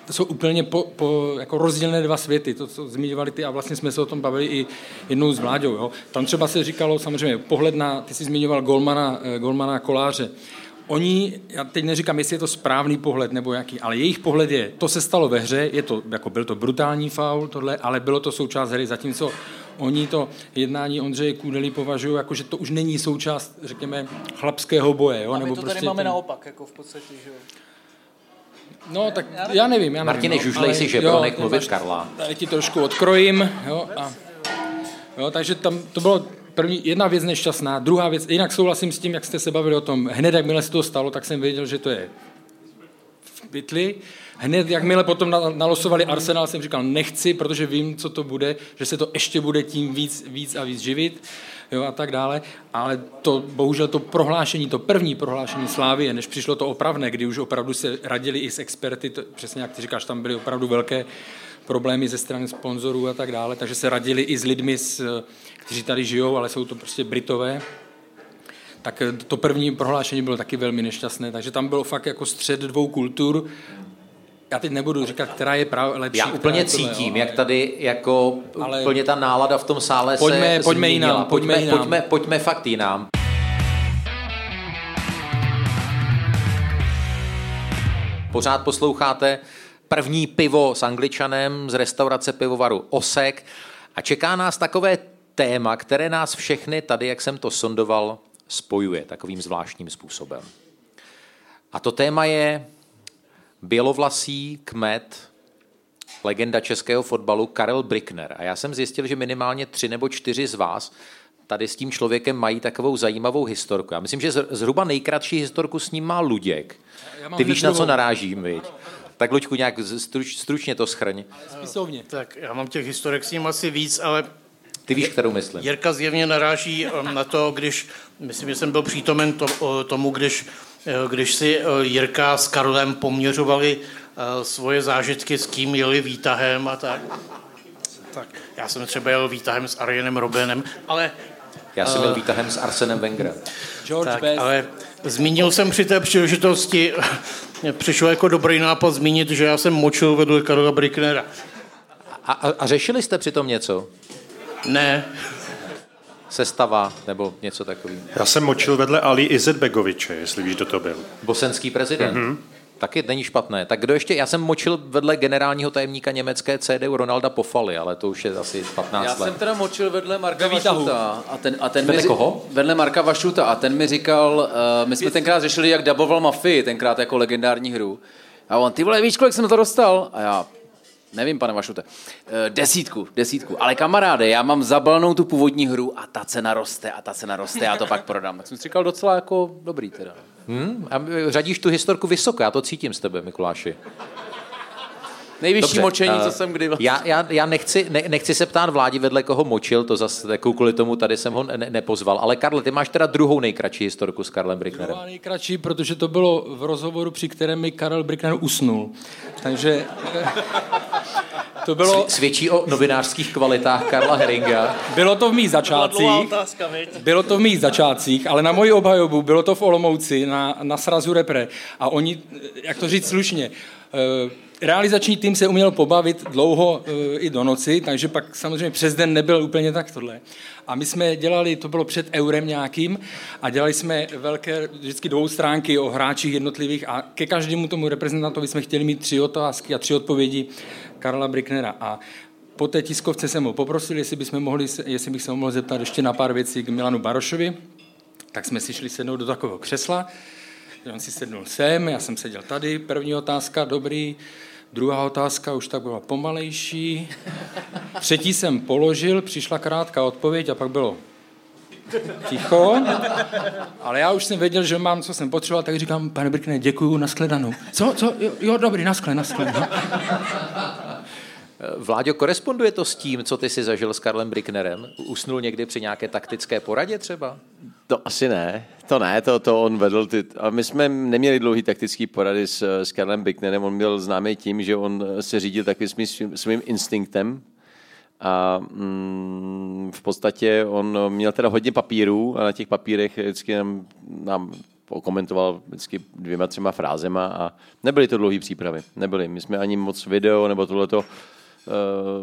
[SPEAKER 5] to jsou úplně po, po, jako rozdílné dva světy, to, co zmiňovali ty, a vlastně jsme se o tom bavili i jednou s Vláďou. Jo. Tam třeba se říkalo samozřejmě pohled na, ty jsi zmiňoval Golmana, eh, Golmana Koláře. Oni, já teď neříkám, jestli je to správný pohled nebo jaký, ale jejich pohled je, to se stalo ve hře, je to, jako byl to brutální faul, tohle, ale bylo to součást hry, zatímco oni to jednání Ondřeje Kůdely považují jako, že to už není součást, řekněme, chlapského boje. Jo?
[SPEAKER 9] A my
[SPEAKER 5] nebo
[SPEAKER 9] to
[SPEAKER 5] prostě
[SPEAKER 9] tady máme
[SPEAKER 5] ten-
[SPEAKER 9] naopak, jako v podstatě, že jo.
[SPEAKER 5] No, tak já nevím, já nevím.
[SPEAKER 3] Martine,
[SPEAKER 5] no,
[SPEAKER 3] žužlej
[SPEAKER 5] ale
[SPEAKER 3] si žebro,
[SPEAKER 5] jo,
[SPEAKER 3] nech mluvit
[SPEAKER 5] máš-
[SPEAKER 3] Karla.
[SPEAKER 5] Tady ti trošku odkrojím, jo, a, jo, takže tam to bylo první, jedna věc nešťastná, druhá věc, jinak souhlasím s tím, jak jste se bavili o tom, hned jakmile se to stalo, tak jsem věděl, že to je v pytli. Hned, jakmile potom na- nalosovali Arsenal, jsem říkal, nechci, protože vím, co to bude, že se to ještě bude tím víc, víc a víc živit, jo, a tak dále. Ale to, bohužel to prohlášení, to první prohlášení Slávie, než přišlo to opravné, kdy už opravdu se radili i s experty, to, přesně jak ty říkáš, tam byly opravdu velké problémy ze strany sponzorů a tak dále, takže se radili i s lidmi, s, kteří tady žijou, ale jsou to prostě Britové, tak to první prohlášení bylo taky velmi nešťastné, takže tam bylo fakt jako střed dvou kultur. Já teď nebudu říkat, která je prav, lepší.
[SPEAKER 3] Já úplně
[SPEAKER 5] tohle,
[SPEAKER 3] cítím,
[SPEAKER 5] jo,
[SPEAKER 3] jak tady jako
[SPEAKER 5] Ale-
[SPEAKER 3] úplně ta nálada v tom sále
[SPEAKER 5] Pojďme-
[SPEAKER 3] se
[SPEAKER 5] pojďme
[SPEAKER 3] změnila.
[SPEAKER 5] jinam, pojďme
[SPEAKER 3] pojďme,
[SPEAKER 5] jinam.
[SPEAKER 3] pojďme, pojďme fakt jinam. Pořád posloucháte první pivo s angličanem z restaurace pivovaru Osek a čeká nás takové téma, které nás všechny tady, jak jsem to sondoval, spojuje takovým zvláštním způsobem. A to téma je bělovlasý kmet, legenda českého fotbalu Karel Brickner. A já jsem zjistil, že minimálně tři nebo čtyři z vás tady s tím člověkem mají takovou zajímavou historku. Já myslím, že zhr- zhruba nejkratší historku s ním má Luděk. Ty víš, na co narážím, viď? Tak, Luďku, nějak struč, stručně to schrň.
[SPEAKER 5] Spisovně.
[SPEAKER 7] Tak já mám těch historek s ním asi víc, ale
[SPEAKER 3] Ty víš, kterou myslím.
[SPEAKER 7] Jirka zjevně naráží um, na to, když, myslím, že jsem byl přítomen to, o, tomu, když eh, když si eh, Jirka s Karlem poměřovali eh, svoje zážitky, s kým jeli výtahem a tak. Tak já jsem třeba jel výtahem s Arjenem Robenem, ale...
[SPEAKER 3] Já jsem byl
[SPEAKER 7] eh,
[SPEAKER 3] výtahem s Arsenem Wengerem.
[SPEAKER 5] George
[SPEAKER 7] tak,
[SPEAKER 5] Best.
[SPEAKER 7] ale zmínil jsem při té příležitosti, mě přišlo jako dobrý nápad zmínit, že já jsem močil vedle Karla Bricknera.
[SPEAKER 3] A, a, a řešili jste přitom něco?
[SPEAKER 7] Ne.
[SPEAKER 3] Sestava nebo něco takového?
[SPEAKER 4] Já jsem močil vedle Ali Izetbegoviče, jestli víš, kdo to byl.
[SPEAKER 3] Bosenský prezident.
[SPEAKER 4] Mhm.
[SPEAKER 3] Taky není špatné. Tak kdo ještě? Já jsem močil vedle generálního tajemníka německé CDU Ronalda Pofaly, ale to už je asi 15
[SPEAKER 8] Já
[SPEAKER 3] let.
[SPEAKER 8] jsem teda močil vedle Marka. Vašuta. A ten, a ten
[SPEAKER 3] Vedle
[SPEAKER 8] mi,
[SPEAKER 3] koho?
[SPEAKER 8] Vedle Marka Vašuta. A ten mi říkal, uh, my jsme tenkrát řešili, jak duboval Mafii, tenkrát jako legendární hru. A on, ty vole, víš, kolik jsem na to dostal? A já, nevím, pane Vašute, uh, desítku, desítku. Ale kamaráde, já mám zabalnou tu původní hru a ta cena roste a ta cena roste, já to pak prodám. Tak jsem si říkal docela jako dobrý teda.
[SPEAKER 3] Hmm? A řadíš tu historku vysoko, já to cítím z tebe, Mikuláši.
[SPEAKER 8] Nejvyšší močení,
[SPEAKER 3] eh,
[SPEAKER 8] co jsem kdy vlastně-
[SPEAKER 3] Já, já, já nechci, ne, nechci se ptát vládi, vedle koho močil, to zase jako kvůli tomu tady jsem ho ne, nepozval. Ale Karle, ty máš teda druhou nejkratší historku s Karlem Bricknerem.
[SPEAKER 5] Druhá nejkratší, protože to bylo v rozhovoru, při kterém mi Karel Brickner usnul. Takže eh, to bylo...
[SPEAKER 3] Svědčí o novinářských kvalitách Karla Heringa.
[SPEAKER 5] Bylo to v mých začátcích. Bylo to v mých začátcích, ale na moji obhajobu bylo to v Olomouci, na, na srazu repre. A oni, jak to říct slušně, eh, realizační tým se uměl pobavit dlouho eh, i do noci, takže pak samozřejmě přes den nebyl úplně tak tohle. A my jsme dělali, to bylo před eurem nějakým, a dělali jsme velké, vždycky dvou stránky o hráčích jednotlivých a ke každému tomu reprezentantovi jsme chtěli mít tři otázky a tři odpovědi Karla Bricknera. A po té tiskovce jsem ho poprosil, jestli, bychom mohli, jestli bych se mohl zeptat ještě na pár věcí k Milanu Barošovi. Tak jsme si šli sednout do takového křesla. On si sednul sem, já jsem seděl tady. První otázka, dobrý. Druhá otázka už tak byla pomalejší. Třetí jsem položil, přišla krátká odpověď a pak bylo ticho. Ale já už jsem věděl, že mám, co jsem potřeboval, tak říkám, pane Brkne, děkuju, nashledanou. Co, co, jo, jo dobrý, naschle, naschle. No.
[SPEAKER 3] Vláďo, koresponduje to s tím, co ty si zažil s Karlem Bricknerem? Usnul někdy při nějaké taktické poradě třeba?
[SPEAKER 6] To asi ne, to ne, to, to on vedl. Ty, a my jsme neměli dlouhý taktický porady s, s Karlem Bicknerem, on byl známý tím, že on se řídil takovým svým, svým instinktem a mm, v podstatě on měl teda hodně papírů a na těch papírech vždycky nám, nám komentoval vždycky dvěma, třema frázema a nebyly to dlouhé přípravy, nebyly. My jsme ani moc video nebo tohleto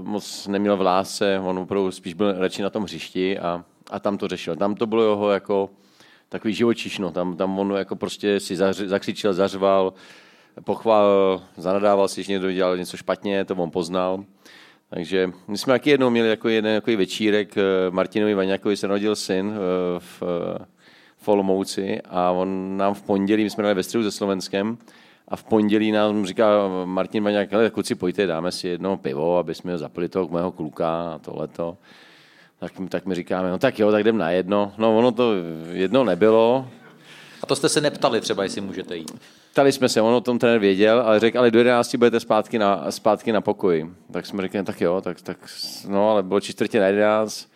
[SPEAKER 6] moc neměl v lásce, on opravdu spíš byl radši na tom hřišti a, a tam to řešil. Tam to bylo jeho jako takový živočišno, tam, tam on jako prostě si zaři, zakřičel, zařval, pochválil, zanadával si, že někdo dělal něco špatně, to on poznal. Takže my jsme taky jednou měli jako jeden jako večírek, eh, Martinovi Vaňakovi se narodil syn eh, v, v Olomouci a on nám v pondělí, my jsme hráli ve středu se Slovenskem, a v pondělí nám říká Martin Vaňák, hele, kluci, pojďte, dáme si jedno pivo, aby jsme ho zapili toho mého kluka a tohleto. Tak, tak mi říkáme, no tak jo, tak jdem na jedno. No ono to jedno nebylo.
[SPEAKER 3] A to jste se neptali třeba, jestli můžete jít.
[SPEAKER 6] Ptali jsme se, on o tom trenér věděl, ale řekl, ale do 11 budete zpátky na, zpátky na pokoji. Tak jsme řekli, tak jo, tak, tak no, ale bylo čtvrtě na 11,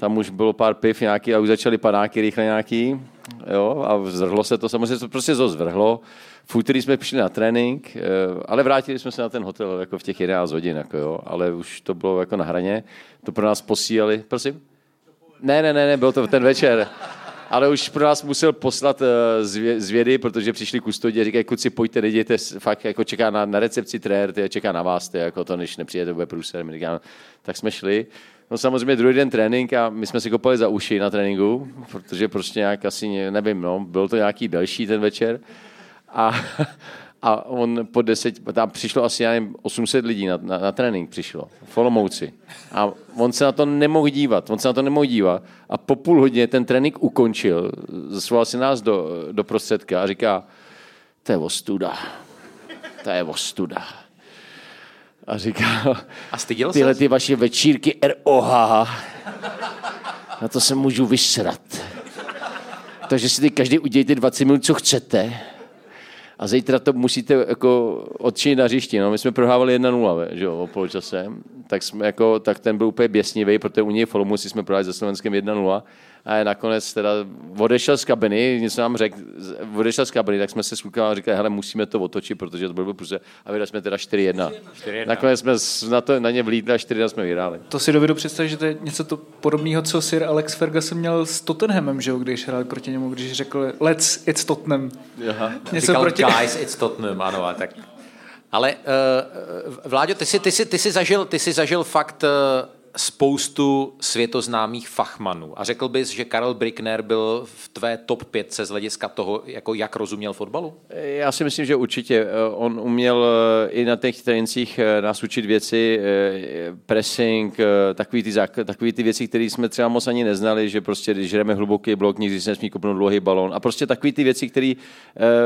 [SPEAKER 6] tam už bylo pár piv nějaký a už začaly padáky rychle nějaký, jo, a zvrhlo se to, samozřejmě to prostě zvrhlo. V úterý jsme přišli na trénink, eh, ale vrátili jsme se na ten hotel jako v těch 11 hodin, jako jo, ale už to bylo jako na hraně. To pro nás posílali, prosím? Ne, ne, ne, ne, byl to ten večer. Ale už pro nás musel poslat eh, zvě- zvědy, protože přišli kustodě říkají, kluci, pojďte, nedějte, s- fakt jako čeká na, na recepci trenér, čeká na vás, ty, jako to, než nepřijete, bude průser. My říkáme, tak jsme šli. No samozřejmě druhý den trénink a my jsme si kopali za uši na tréninku, protože prostě nějak asi, nevím, no, byl to nějaký delší ten večer. A, a on po deset, tam přišlo asi, já nevím, 800 lidí na, na, na trénink přišlo, v Olomouci. A on se na to nemohl dívat, on se na to nemohl dívat. A po půl hodině ten trénink ukončil, zvolal si nás do, do prostředka a říká, to je ostuda, to je ostuda. A říká,
[SPEAKER 3] A styděl
[SPEAKER 6] tyhle ty vaše večírky ROH, na to se můžu vysrat. Takže si teď každý udějte 20 minut, co chcete. A zítra to musíte jako odčinit na hřišti. No, my jsme prohrávali 1-0, ve, že jo, o poločase. tak, jsme jako, tak ten byl úplně běsnivý, protože u něj v Olomouci jsme prohráli ze Slovenskem 1-0 a nakonec teda odešel z kabiny, něco nám řekl, odešel z kabiny, tak jsme se s klukama říkali, hele, musíme to otočit, protože to bylo prostě, a vydali jsme teda 4-1. 4-1. Nakonec jsme na, to, na ně vlítli a 4-1 jsme vyhráli.
[SPEAKER 9] To si dovedu představit, že to je něco to podobného, co Sir Alex Ferguson měl s Tottenhamem, že jo, když hráli proti němu, když řekl let's, it's Tottenham.
[SPEAKER 3] Aha. Něco Říkal, proti... guys, it's Tottenham, ano, a tak. Ale uh, Vláďo, ty jsi, ty, jsi, ty, jsi zažil, ty jsi zažil fakt uh, spoustu světoznámých fachmanů. A řekl bys, že Karel Brickner byl v tvé top 5 z hlediska toho, jako jak rozuměl fotbalu?
[SPEAKER 6] Já si myslím, že určitě. On uměl eh, i na těch trénincích eh, nás učit věci, eh, pressing, takový ty, takový ty věci, které jsme třeba moc ani neznali, že prostě když jdeme hluboký blok, nikdy se nesmí kopnout dlouhý balón. A prostě takový ty věci, které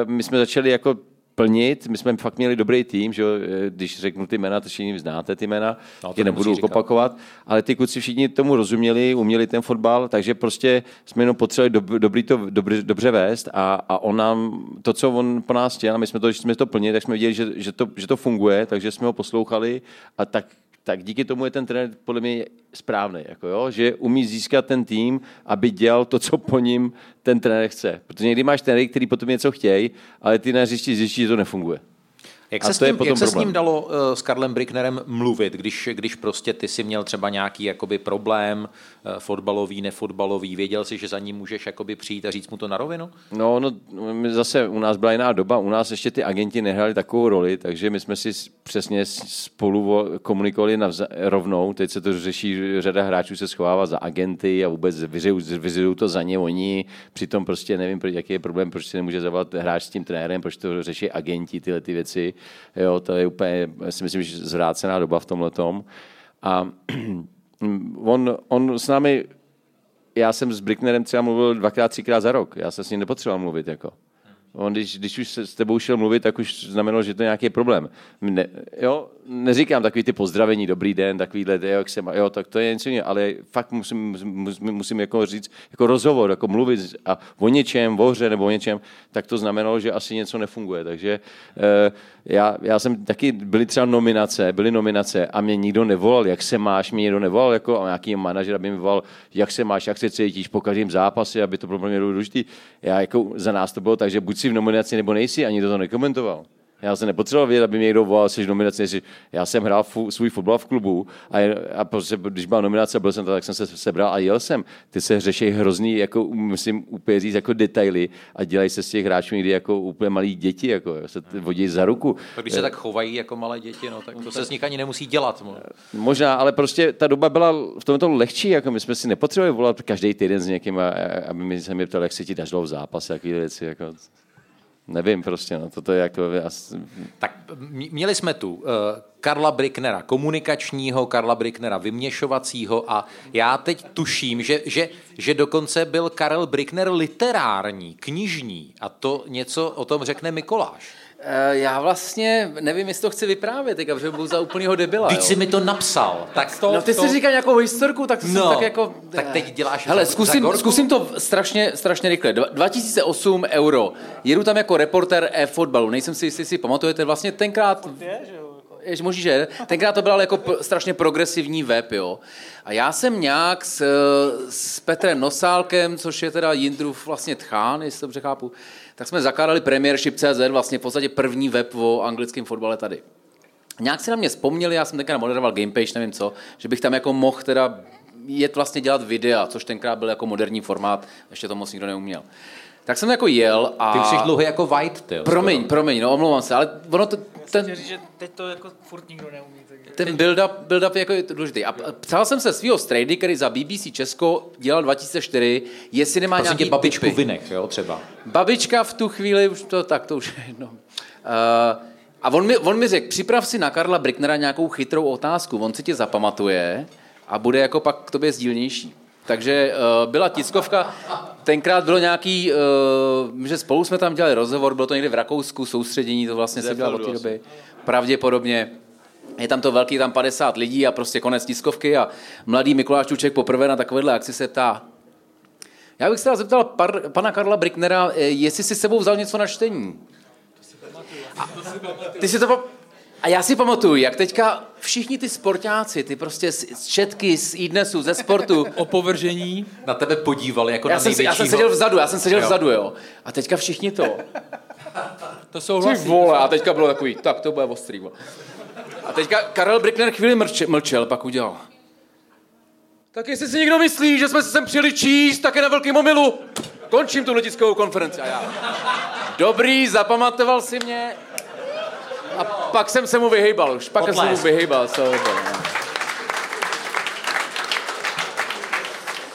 [SPEAKER 6] my jsme začali jako plnit. My jsme fakt měli dobrý tým, že když řeknu ty jména, to všichni znáte ty jména, no, je nebudu opakovat, ale ty kluci všichni tomu rozuměli, uměli ten fotbal, takže prostě jsme jenom potřebovali dob, dobrý to, dobře, dobře vést a, a on nám, to, co on po nás chtěl, a my jsme to, jsme to plnili, tak jsme viděli, že, že, to, že to funguje, takže jsme ho poslouchali a tak tak díky tomu je ten trenér podle mě správný, jako jo? že umí získat ten tým, aby dělal to, co po ním ten trenér chce. Protože někdy máš trenéry, který potom něco chtějí, ale ty na hřišti zjistí, že to nefunguje.
[SPEAKER 3] Jak se, s ním, jak se s ním dalo uh, s Karlem Bricknerem mluvit, když, když prostě ty si měl třeba nějaký jakoby problém, uh, fotbalový, nefotbalový, věděl jsi, že za ním můžeš jakoby přijít a říct mu to na rovinu?
[SPEAKER 6] No, no zase u nás byla jiná doba, u nás ještě ty agenti nehrali takovou roli, takže my jsme si přesně spolu komunikovali navza- rovnou, teď se to řeší, řada hráčů se schovává za agenty a vůbec vyzidují to za ně oni, přitom prostě nevím, jaký je problém, proč si nemůže zavolat hráč s tím trenérem, proč to řeší agenti, tyhle ty věci. Jo, to je úplně, si myslím, že zvrácená doba v tomhle tom. A on, on s námi, já jsem s Bricknerem třeba mluvil dvakrát, třikrát za rok. Já jsem s ním nepotřeboval mluvit. Jako. On, když, když už s tebou šel mluvit, tak už znamenalo, že to je nějaký problém. Ne, jo, neříkám takový ty pozdravení, dobrý den, takovýhle, jo, jak se má, jo, tak to je něco jiného, ale fakt musím, musím, musím jako říct, jako rozhovor, jako mluvit a o něčem, o hře nebo o něčem, tak to znamenalo, že asi něco nefunguje. Takže eh, já, já jsem taky, byly třeba nominace, byly nominace a mě nikdo nevolal, jak se máš, mě nikdo nevolal jako nějaký manažer, aby mi volal, jak se máš, jak se cítíš po každém zápase, aby to bylo pro mě důležité. Já jako za nás to bylo tak, že buď si v nominaci nebo nejsi, ani to, to nekomentoval. Já jsem nepotřeboval vědět, aby mě někdo volal, jsi nominaci. Já jsem hrál fu, svůj fotbal v klubu a, a prostě, když byla nominace, byl jsem to, tak jsem se sebral a jel jsem. Ty se řeší hrozný, jako musím úplně říct, jako detaily a dělají se z těch hráčů někdy jako úplně malí děti, jako se vodí za ruku.
[SPEAKER 3] Tak když se tak chovají jako malé děti, no, tak to se z nich ani nemusí dělat.
[SPEAKER 6] Možná, ale prostě ta doba byla v tomto lehčí, jako my jsme si nepotřebovali volat každý týden s někým, aby mi se mi ptali, jak se ti dařilo v zápase, jaký věci. Jako. Nevím prostě, no, toto je jako... Asi...
[SPEAKER 3] Tak měli jsme tu uh, Karla Bricknera komunikačního, Karla Bricknera vyměšovacího a já teď tuším, že, že, že dokonce byl Karel Brickner literární, knižní a to něco o tom řekne Mikoláš.
[SPEAKER 8] Eh, já vlastně nevím, jestli to chci vyprávět, teďka, protože budu za úplnýho debila.
[SPEAKER 3] Teď jsi mi to napsal.
[SPEAKER 8] Tak to, no ty to... si říkáš nějakou historku, tak to no, tak jako...
[SPEAKER 3] Tak teď děláš
[SPEAKER 8] Hele, zkusím, zkusím to strašně, strašně rychle. 2008 euro. Jedu tam jako reporter e-fotbalu. Nejsem si jestli si pamatujete, vlastně tenkrát... Je, možný, že tenkrát to byl jako strašně progresivní web, jo. A já jsem nějak s, s Petrem Nosálkem, což je teda Jindrův vlastně tchán, jestli to dobře chápu, tak jsme zakládali Premiership.cz, vlastně v podstatě první web o anglickém fotbale tady. Nějak si na mě vzpomněli, já jsem tenkrát moderoval Gamepage, nevím co, že bych tam jako mohl teda jet vlastně dělat videa, což tenkrát byl jako moderní formát, ještě to moc nikdo neuměl. Tak jsem jako jel a...
[SPEAKER 3] Ty už jsi dlouhý jako White, ty
[SPEAKER 8] Promiň, skoro. promiň, no omlouvám se, ale ono to...
[SPEAKER 9] Ten... Říct, že teď to jako furt nikdo neumí. Tak...
[SPEAKER 8] Ten build-up, build-up jako je důležitý. A ptal jsem se svého strejdy, který za BBC Česko dělal 2004, jestli nemá
[SPEAKER 3] Prosím
[SPEAKER 8] nějaký
[SPEAKER 3] tě, babičku
[SPEAKER 8] typy.
[SPEAKER 3] vynech, jo, třeba.
[SPEAKER 8] Babička v tu chvíli, už to tak, to už je jedno. Uh, a on mi, on mi řekl, připrav si na Karla Bricknera nějakou chytrou otázku, on si tě zapamatuje a bude jako pak k tobě sdílnější. Takže uh, byla tiskovka, tenkrát bylo nějaký, uh, že spolu jsme tam dělali rozhovor, bylo to někde v Rakousku, soustředění, to vlastně se dělalo od té doby. Pravděpodobně. Je tam to velký, tam 50 lidí a prostě konec tiskovky a mladý Mikuláš Čuček poprvé na takovéhle akci se ptá, já bych se teda zeptal par, pana Karla Bricknera, eh, jestli si s sebou vzal něco na čtení. A, ty si to A já si pamatuju, jak teďka všichni ty sportáci, ty prostě z z četky, z e ze sportu.
[SPEAKER 5] Opovržení.
[SPEAKER 3] Na tebe podívali jako
[SPEAKER 8] já
[SPEAKER 3] na
[SPEAKER 8] jsem, se- já jsem
[SPEAKER 3] největšího-
[SPEAKER 8] seděl vzadu, já jsem seděl
[SPEAKER 3] Jo.
[SPEAKER 8] vzadu, jo. A teďka všichni to.
[SPEAKER 5] To
[SPEAKER 8] Ty
[SPEAKER 5] souhlasí.
[SPEAKER 8] vole, a teďka bylo takový, tak to bude ostrý. vole. A teďka Karel Brickner chvíli mlčel, mlčel pak udělal. Tak jestli si někdo myslí, že jsme se sem přijeli číst, tak je na velkým omilu. Končím tu tiskovou konferenci a já. Dobrý, zapamatoval si mě. A pak jsem se mu vyhejbal už. Pak jsem se mu
[SPEAKER 3] Potlesk.
[SPEAKER 8] vyhejbal. So,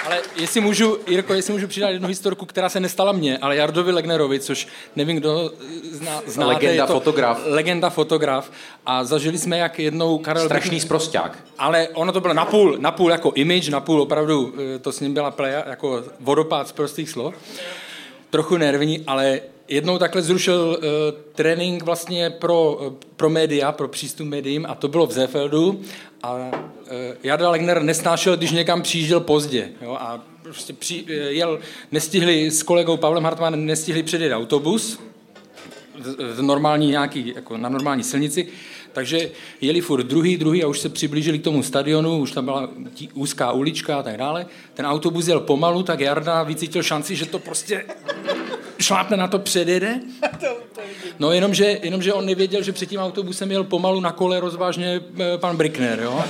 [SPEAKER 5] Ale jestli můžu, Jirko, jestli můžu přidat jednu historku, která se nestala mně, ale Jardovi Legnerovi, což nevím, kdo zná, znáte.
[SPEAKER 3] Legenda
[SPEAKER 5] je to
[SPEAKER 3] fotograf.
[SPEAKER 5] Legenda fotograf. A zažili jsme, jak jednou Karel...
[SPEAKER 3] Strašný sprosťák.
[SPEAKER 5] Ale ono to bylo napůl, napůl jako image, napůl opravdu, eh, to s ním byla pleja, jako vodopád z prostých slov. Trochu nervní, ale jednou takhle zrušil uh, trénink vlastně pro, eh, pro média, pro přístup médiím a to bylo v Zefeldu a uh, Jarda Legner nesnášel, když někam přijížděl pozdě. Jo, a prostě při, eh, jel, nestihli s kolegou Pavlem Hartmanem, nestihli předjet autobus, v normální nějaký, jako na normální silnici, takže jeli furt druhý, druhý a už se přiblížili k tomu stadionu, už tam byla tí- úzká ulička a tak dále. Ten autobus jel pomalu, tak Jarda vycítil šanci, že to prostě šlápne na to, předjede. No jenomže, jenomže on nevěděl, že před tím autobusem jel pomalu na kole rozvážně eh, pan Brickner, jo.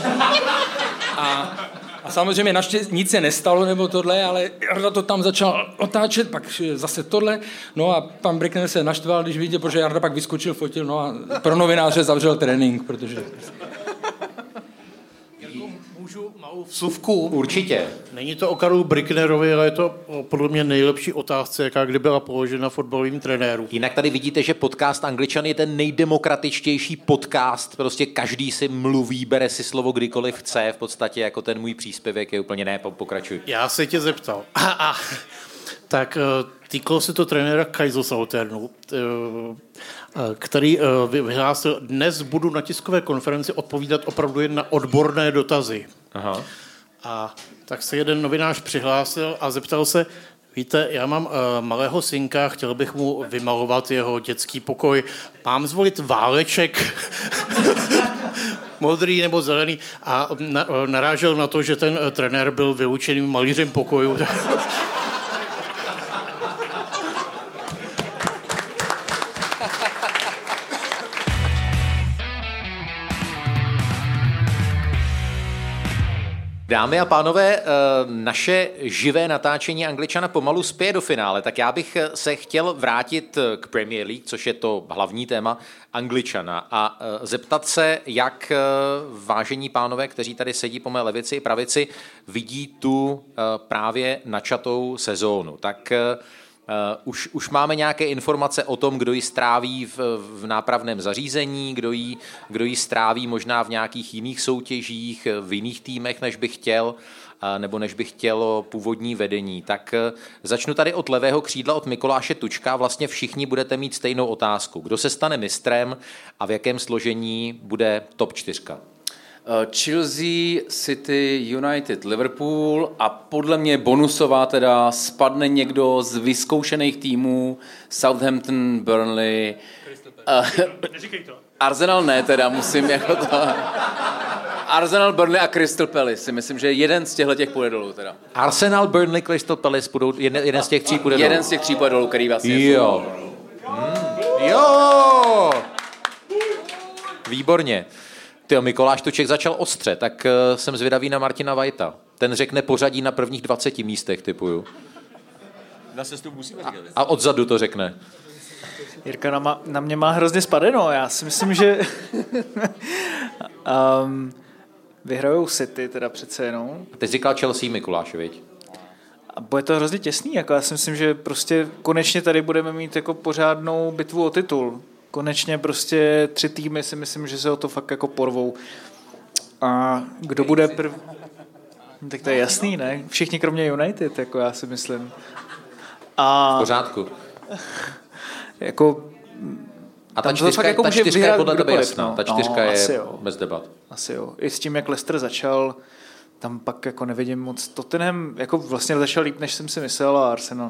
[SPEAKER 5] A, a samozřejmě naštěstí nic se nestalo nebo tohle, ale Jarda to tam začal otáčet, pak zase tohle. No a pan Brickner se naštval, když viděl, protože Jarda pak vyskočil, fotil, no a pro novináře zavřel trénink, protože...
[SPEAKER 7] Malou vsuvku?
[SPEAKER 3] Určitě.
[SPEAKER 7] Není to o Karlu Bricknerovi, ale je to o, podle mě nejlepší otázce, jaká kdy byla položena fotbalovým trenérům.
[SPEAKER 3] Jinak tady vidíte, že podcast Angličan je ten nejdemokratičtější podcast. Prostě každý si mluví, bere si slovo kdykoliv chce. V podstatě jako ten můj příspěvek je úplně ne, po- pokračuj.
[SPEAKER 7] Já se tě zeptal. A, a, tak eh, týkalo se to trenéra Kaiserslauternu, eh, eh, který eh, vy- vyhlásil, dnes budu na tiskové konferenci odpovídat opravdu jen na odborné dotazy.
[SPEAKER 3] Aha.
[SPEAKER 7] A tak se jeden novinář přihlásil a zeptal se, víte, já mám uh, malého synka, chtěl bych mu vymalovat jeho dětský pokoj. Mám zvolit váleček, modrý nebo zelený a eh, narážel na to, že ten eh, trenér byl vyučeným malířem pokoju.
[SPEAKER 3] Dámy a pánové, eh, naše živé natáčení Angličana pomalu spěje do finále, tak já bych eh, se chtěl vrátit eh, k Premier League, což je to hlavní téma Angličana a zeptat se, jak vážení pánové, kteří tady sedí po mé levici i pravici, vidí tu právě načatou sezónu. Tak Uh, už, už máme nějaké informace o tom, kdo ji stráví v, v nápravném zařízení, kdo ji, kdo ji stráví možná v nějakých jiných soutěžích, v jiných týmech, než by chtěl, uh, nebo než by chtělo původní vedení. Tak uh, začnu tady od levého křídla, od Mikuláše Tučka. Vlastně všichni budete mít stejnou otázku. Kdo se stane mistrem a v jakém složení bude top čtyřka?
[SPEAKER 8] Eh, Chelsea, City, United, Liverpool a podle mě bonusová teda spadne někdo z vyzkoušených týmů Southampton, Burnley.
[SPEAKER 4] Neříkej to.
[SPEAKER 8] Arsenal ne teda, musím jako to... Arsenal, Burnley a Crystal Palace si myslím, že jeden z těchto těch půjde dolů teda.
[SPEAKER 3] Arsenal, Burnley, Crystal Palace, budou, jeden, jeden z těch tří půjde
[SPEAKER 8] Jeden
[SPEAKER 3] dolů.
[SPEAKER 8] z těch tří půjde dolů, který vlastně
[SPEAKER 3] Jo. Hmm. Jo! Výborně. Ty Mikoláš Tuček začal ostře, tak uh, jsem zvědavý na Martina Vajta. Ten řekne pořadí na prvních 20 místech, typuju.
[SPEAKER 6] Na sestup musíme říkat.
[SPEAKER 3] A odzadu to řekne.
[SPEAKER 9] Jirka na, ma, na mě má hrozně spadeno. Já si myslím, že um, vyhrajou City teda přece jenom.
[SPEAKER 3] A teď říkal Chelsea Mikuláš, viď?
[SPEAKER 9] A bude to hrozně těsný. Jako já si myslím, že prostě konečně tady budeme mít jako pořádnou bitvu o titul. Konečně prostě tři týmy si myslím, že se o to fakt jako porvou. A kdo bude prv... No, Tak to je jasný, ne? Všichni kromě United, jako já si myslím. A
[SPEAKER 3] V pořádku.
[SPEAKER 9] jako
[SPEAKER 3] A ta čtyřka,
[SPEAKER 9] fakt jako
[SPEAKER 3] ta čtyřka je podle tebe jasná.
[SPEAKER 9] no.
[SPEAKER 3] Ta čtyřka
[SPEAKER 9] No,
[SPEAKER 3] je
[SPEAKER 9] asi jo.
[SPEAKER 3] bez debat.
[SPEAKER 9] Asi jo. I s tím, jak Leicester začal, tam pak jako nevidím moc. Tottenham jako vlastně začal líp, než jsem si myslel a Arsenal.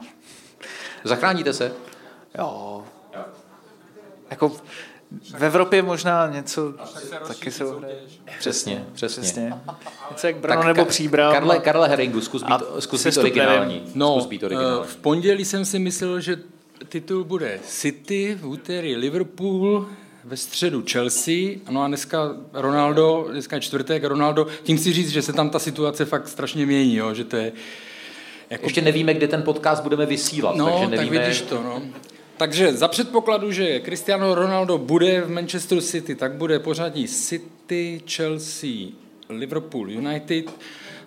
[SPEAKER 3] Zachráníte se?
[SPEAKER 9] Jo. Jako v Evropě možná něco taky se ohraje.
[SPEAKER 3] Přesně, přesně.
[SPEAKER 9] přesně. Něco jak Brno nebo Příbram.
[SPEAKER 3] Karle, Karle Heringu, zkus být, zkus být originální.
[SPEAKER 5] No,
[SPEAKER 3] zkus být originální.
[SPEAKER 5] eh, v pondělí jsem si myslel, že titul bude City, v úterý Liverpool, ve středu Chelsea, no a dneska Ronaldo, dneska je čtvrtek, Ronaldo, tím si říct, že se tam ta situace fakt strašně mění, jo, že to je...
[SPEAKER 3] Jako... Ještě nevíme, kde ten podcast budeme vysílat,
[SPEAKER 5] No,
[SPEAKER 3] takže
[SPEAKER 5] tak
[SPEAKER 3] nevíme...
[SPEAKER 5] vidíš to, no. Takže za předpokladu, že Cristiano Ronaldo bude v Manchester City, tak bude pořadí City, Chelsea, Liverpool, United.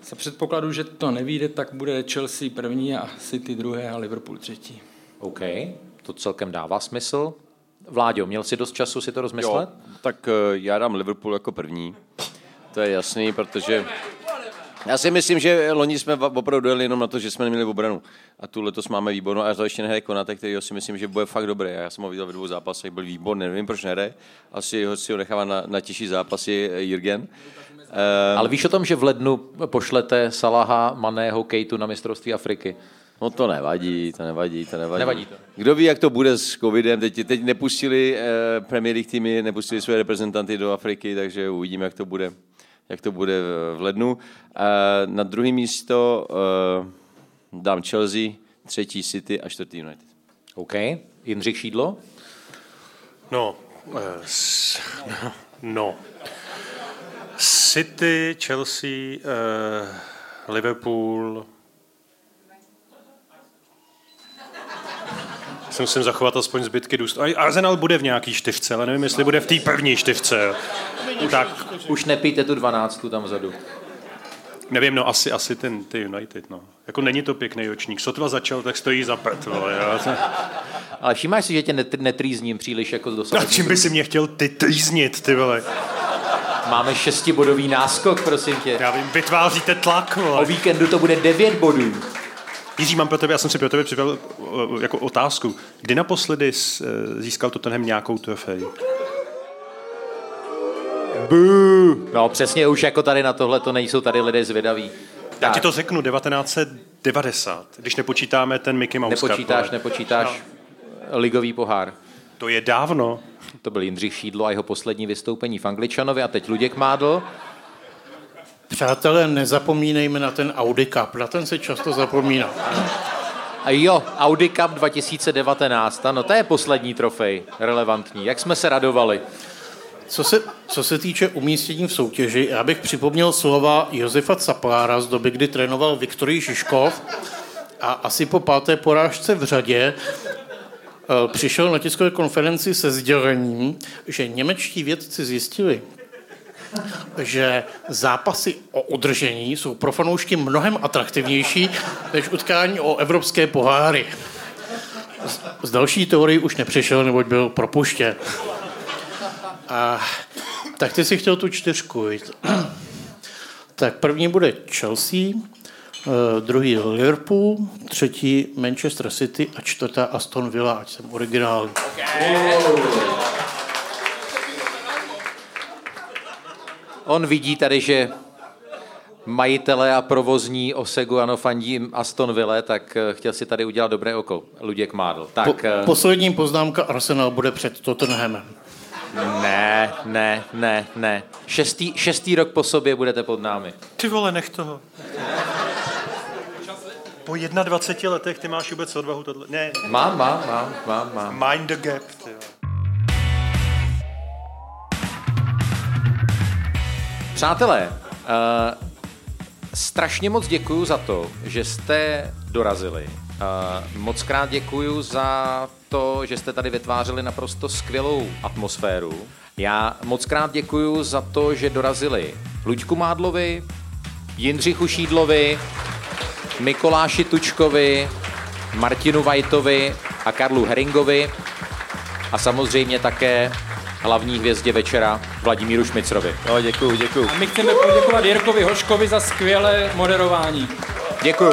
[SPEAKER 5] Za předpokladu, že to nevíde, tak bude Chelsea první a City druhé a Liverpool třetí.
[SPEAKER 3] OK, to celkem dává smysl. Vláďo, měl jsi dost času si to rozmyslet?
[SPEAKER 6] Jo, tak eh, já dám Liverpool jako první. To je jasný, protože já si myslím, že loni jsme opravdu dojeli jenom na to, že jsme neměli obranu. A tu letos máme výbornou. A to ještě nehraje Konate, který si myslím, že bude fakt dobrý. Já jsem ho viděl ve dvou zápasech, byl výborný. Nevím, proč nehraje. Asi ho, si ho nechává na, na těžší zápasy eh, Jürgen. Eh,
[SPEAKER 3] Ale víš o tom, že v lednu pošlete Salaha, Maného, Kejtu na mistrovství Afriky?
[SPEAKER 6] No to nevadí, to nevadí, to nevadí.
[SPEAKER 3] Nevadí to.
[SPEAKER 6] Kdo ví, jak to bude s covidem. Teď, teď nepustili eh, Premier League týmy, nepustili své reprezentanty do Afriky, takže uvidíme, jak to bude, jak to bude v- lednu. Eh, na druhé místo eh, dám Chelsea, třetí City a čtvrtý United.
[SPEAKER 3] OK. Jindřich Šídlo?
[SPEAKER 4] No, eh, s, no. City, Chelsea, eh, Liverpool. Si musím zachovat aspoň zbytky důst. A Arsenal bude v nějaký čtyřce, ale nevím, jestli bude v té první čtyřce. Tak,
[SPEAKER 3] Už nepijte tu dvanáctku tam vzadu.
[SPEAKER 4] nevím, no asi, asi ten ty United, no. Jako není to pěkný očník. Sotva začal, tak stojí za prd, vole, jo.
[SPEAKER 3] Ale všimáš si, že tě net, netrýzním příliš jako
[SPEAKER 4] A
[SPEAKER 3] dosavadní.
[SPEAKER 4] čím by si mě chtěl ty trýznit, ty vole?
[SPEAKER 3] Máme šestibodový náskok, prosím tě.
[SPEAKER 4] Já vím, vytváříte tlak, vole.
[SPEAKER 3] O víkendu to bude devět bodů.
[SPEAKER 4] Jiří, mám pro tebe, já jsem si pro tebe připravil o, jako otázku. Kdy naposledy eh, získal Tottenham nějakou trofej?
[SPEAKER 3] Bů. No přesně, už jako tady na tohle to nejsou tady lidé zvědaví.
[SPEAKER 4] Já ti to řeknu, 1990, když nepočítáme ten Mickey Mouse Cup,
[SPEAKER 3] Nepočítáš,
[SPEAKER 4] vole.
[SPEAKER 3] nepočítáš ligový pohár.
[SPEAKER 4] To je dávno.
[SPEAKER 3] To byl Jindřich Šídlo a jeho poslední vystoupení v Angličanovi a teď Luděk Mádl.
[SPEAKER 7] Přátelé, nezapomínejme na ten Audi Cup, na ten se často zapomíná.
[SPEAKER 3] A jo, Audi Cup 2019, ano, to je poslední trofej, relevantní. Jak jsme se radovali.
[SPEAKER 7] Co se, co se týče umístění v soutěži, já bych připomněl slova Josefa Caplára z doby, kdy trénoval Viktorij Žižkov a asi po páté porážce v řadě eh, přišel na tiskové konferenci se sdělením, že němečtí vědci zjistili, že zápasy o udržení jsou pro fanoušky mnohem atraktivnější než utkání o evropské poháry. Z, další teorii už nepřišel, neboť byl propuštěn. A, tak ty si chtěl tu čtyřku? Tak první bude Chelsea, eh, druhý Liverpool, třetí Manchester City a čtvrtá Aston Villa, ať jsem originální.
[SPEAKER 3] On vidí tady, že majitele a provozní Osegu ano fandí Aston Ville, tak eh, chtěl si tady udělat dobré oko. Luděk Mádl. Tak,
[SPEAKER 7] Po,
[SPEAKER 3] eh,
[SPEAKER 7] poslední poznámka, Arsenal bude před Tottenhamem.
[SPEAKER 3] ne, ne, ne, ne. Šestý, šestý rok po sobě budete pod námi.
[SPEAKER 4] Ty vole, nech toho. Po 21 letech ty máš vůbec odvahu tohle. Ne,
[SPEAKER 3] Mám, mám, mám, mám, mám.
[SPEAKER 4] mind the gap. Ty vole.
[SPEAKER 3] Přátelé, uh, strašně moc děkuju za to, že jste dorazili. Uh, moc krát děkuju za to, že jste tady vytvářeli naprosto skvělou atmosféru. Já moc krát děkuju za to, že dorazili Luďku Mádlovi, Jindřichu Šídlovi, Mikoláši Tučkovi, Martinu Vajtovi a Karlu Heringovi a samozřejmě také hlavní hvězdě večera Vladimíru Šmicrovi.
[SPEAKER 6] No, děkuju, děkuju.
[SPEAKER 5] A my chceme poděkovat Jirkovi Hoškovi za skvělé moderování.
[SPEAKER 3] Děkuju.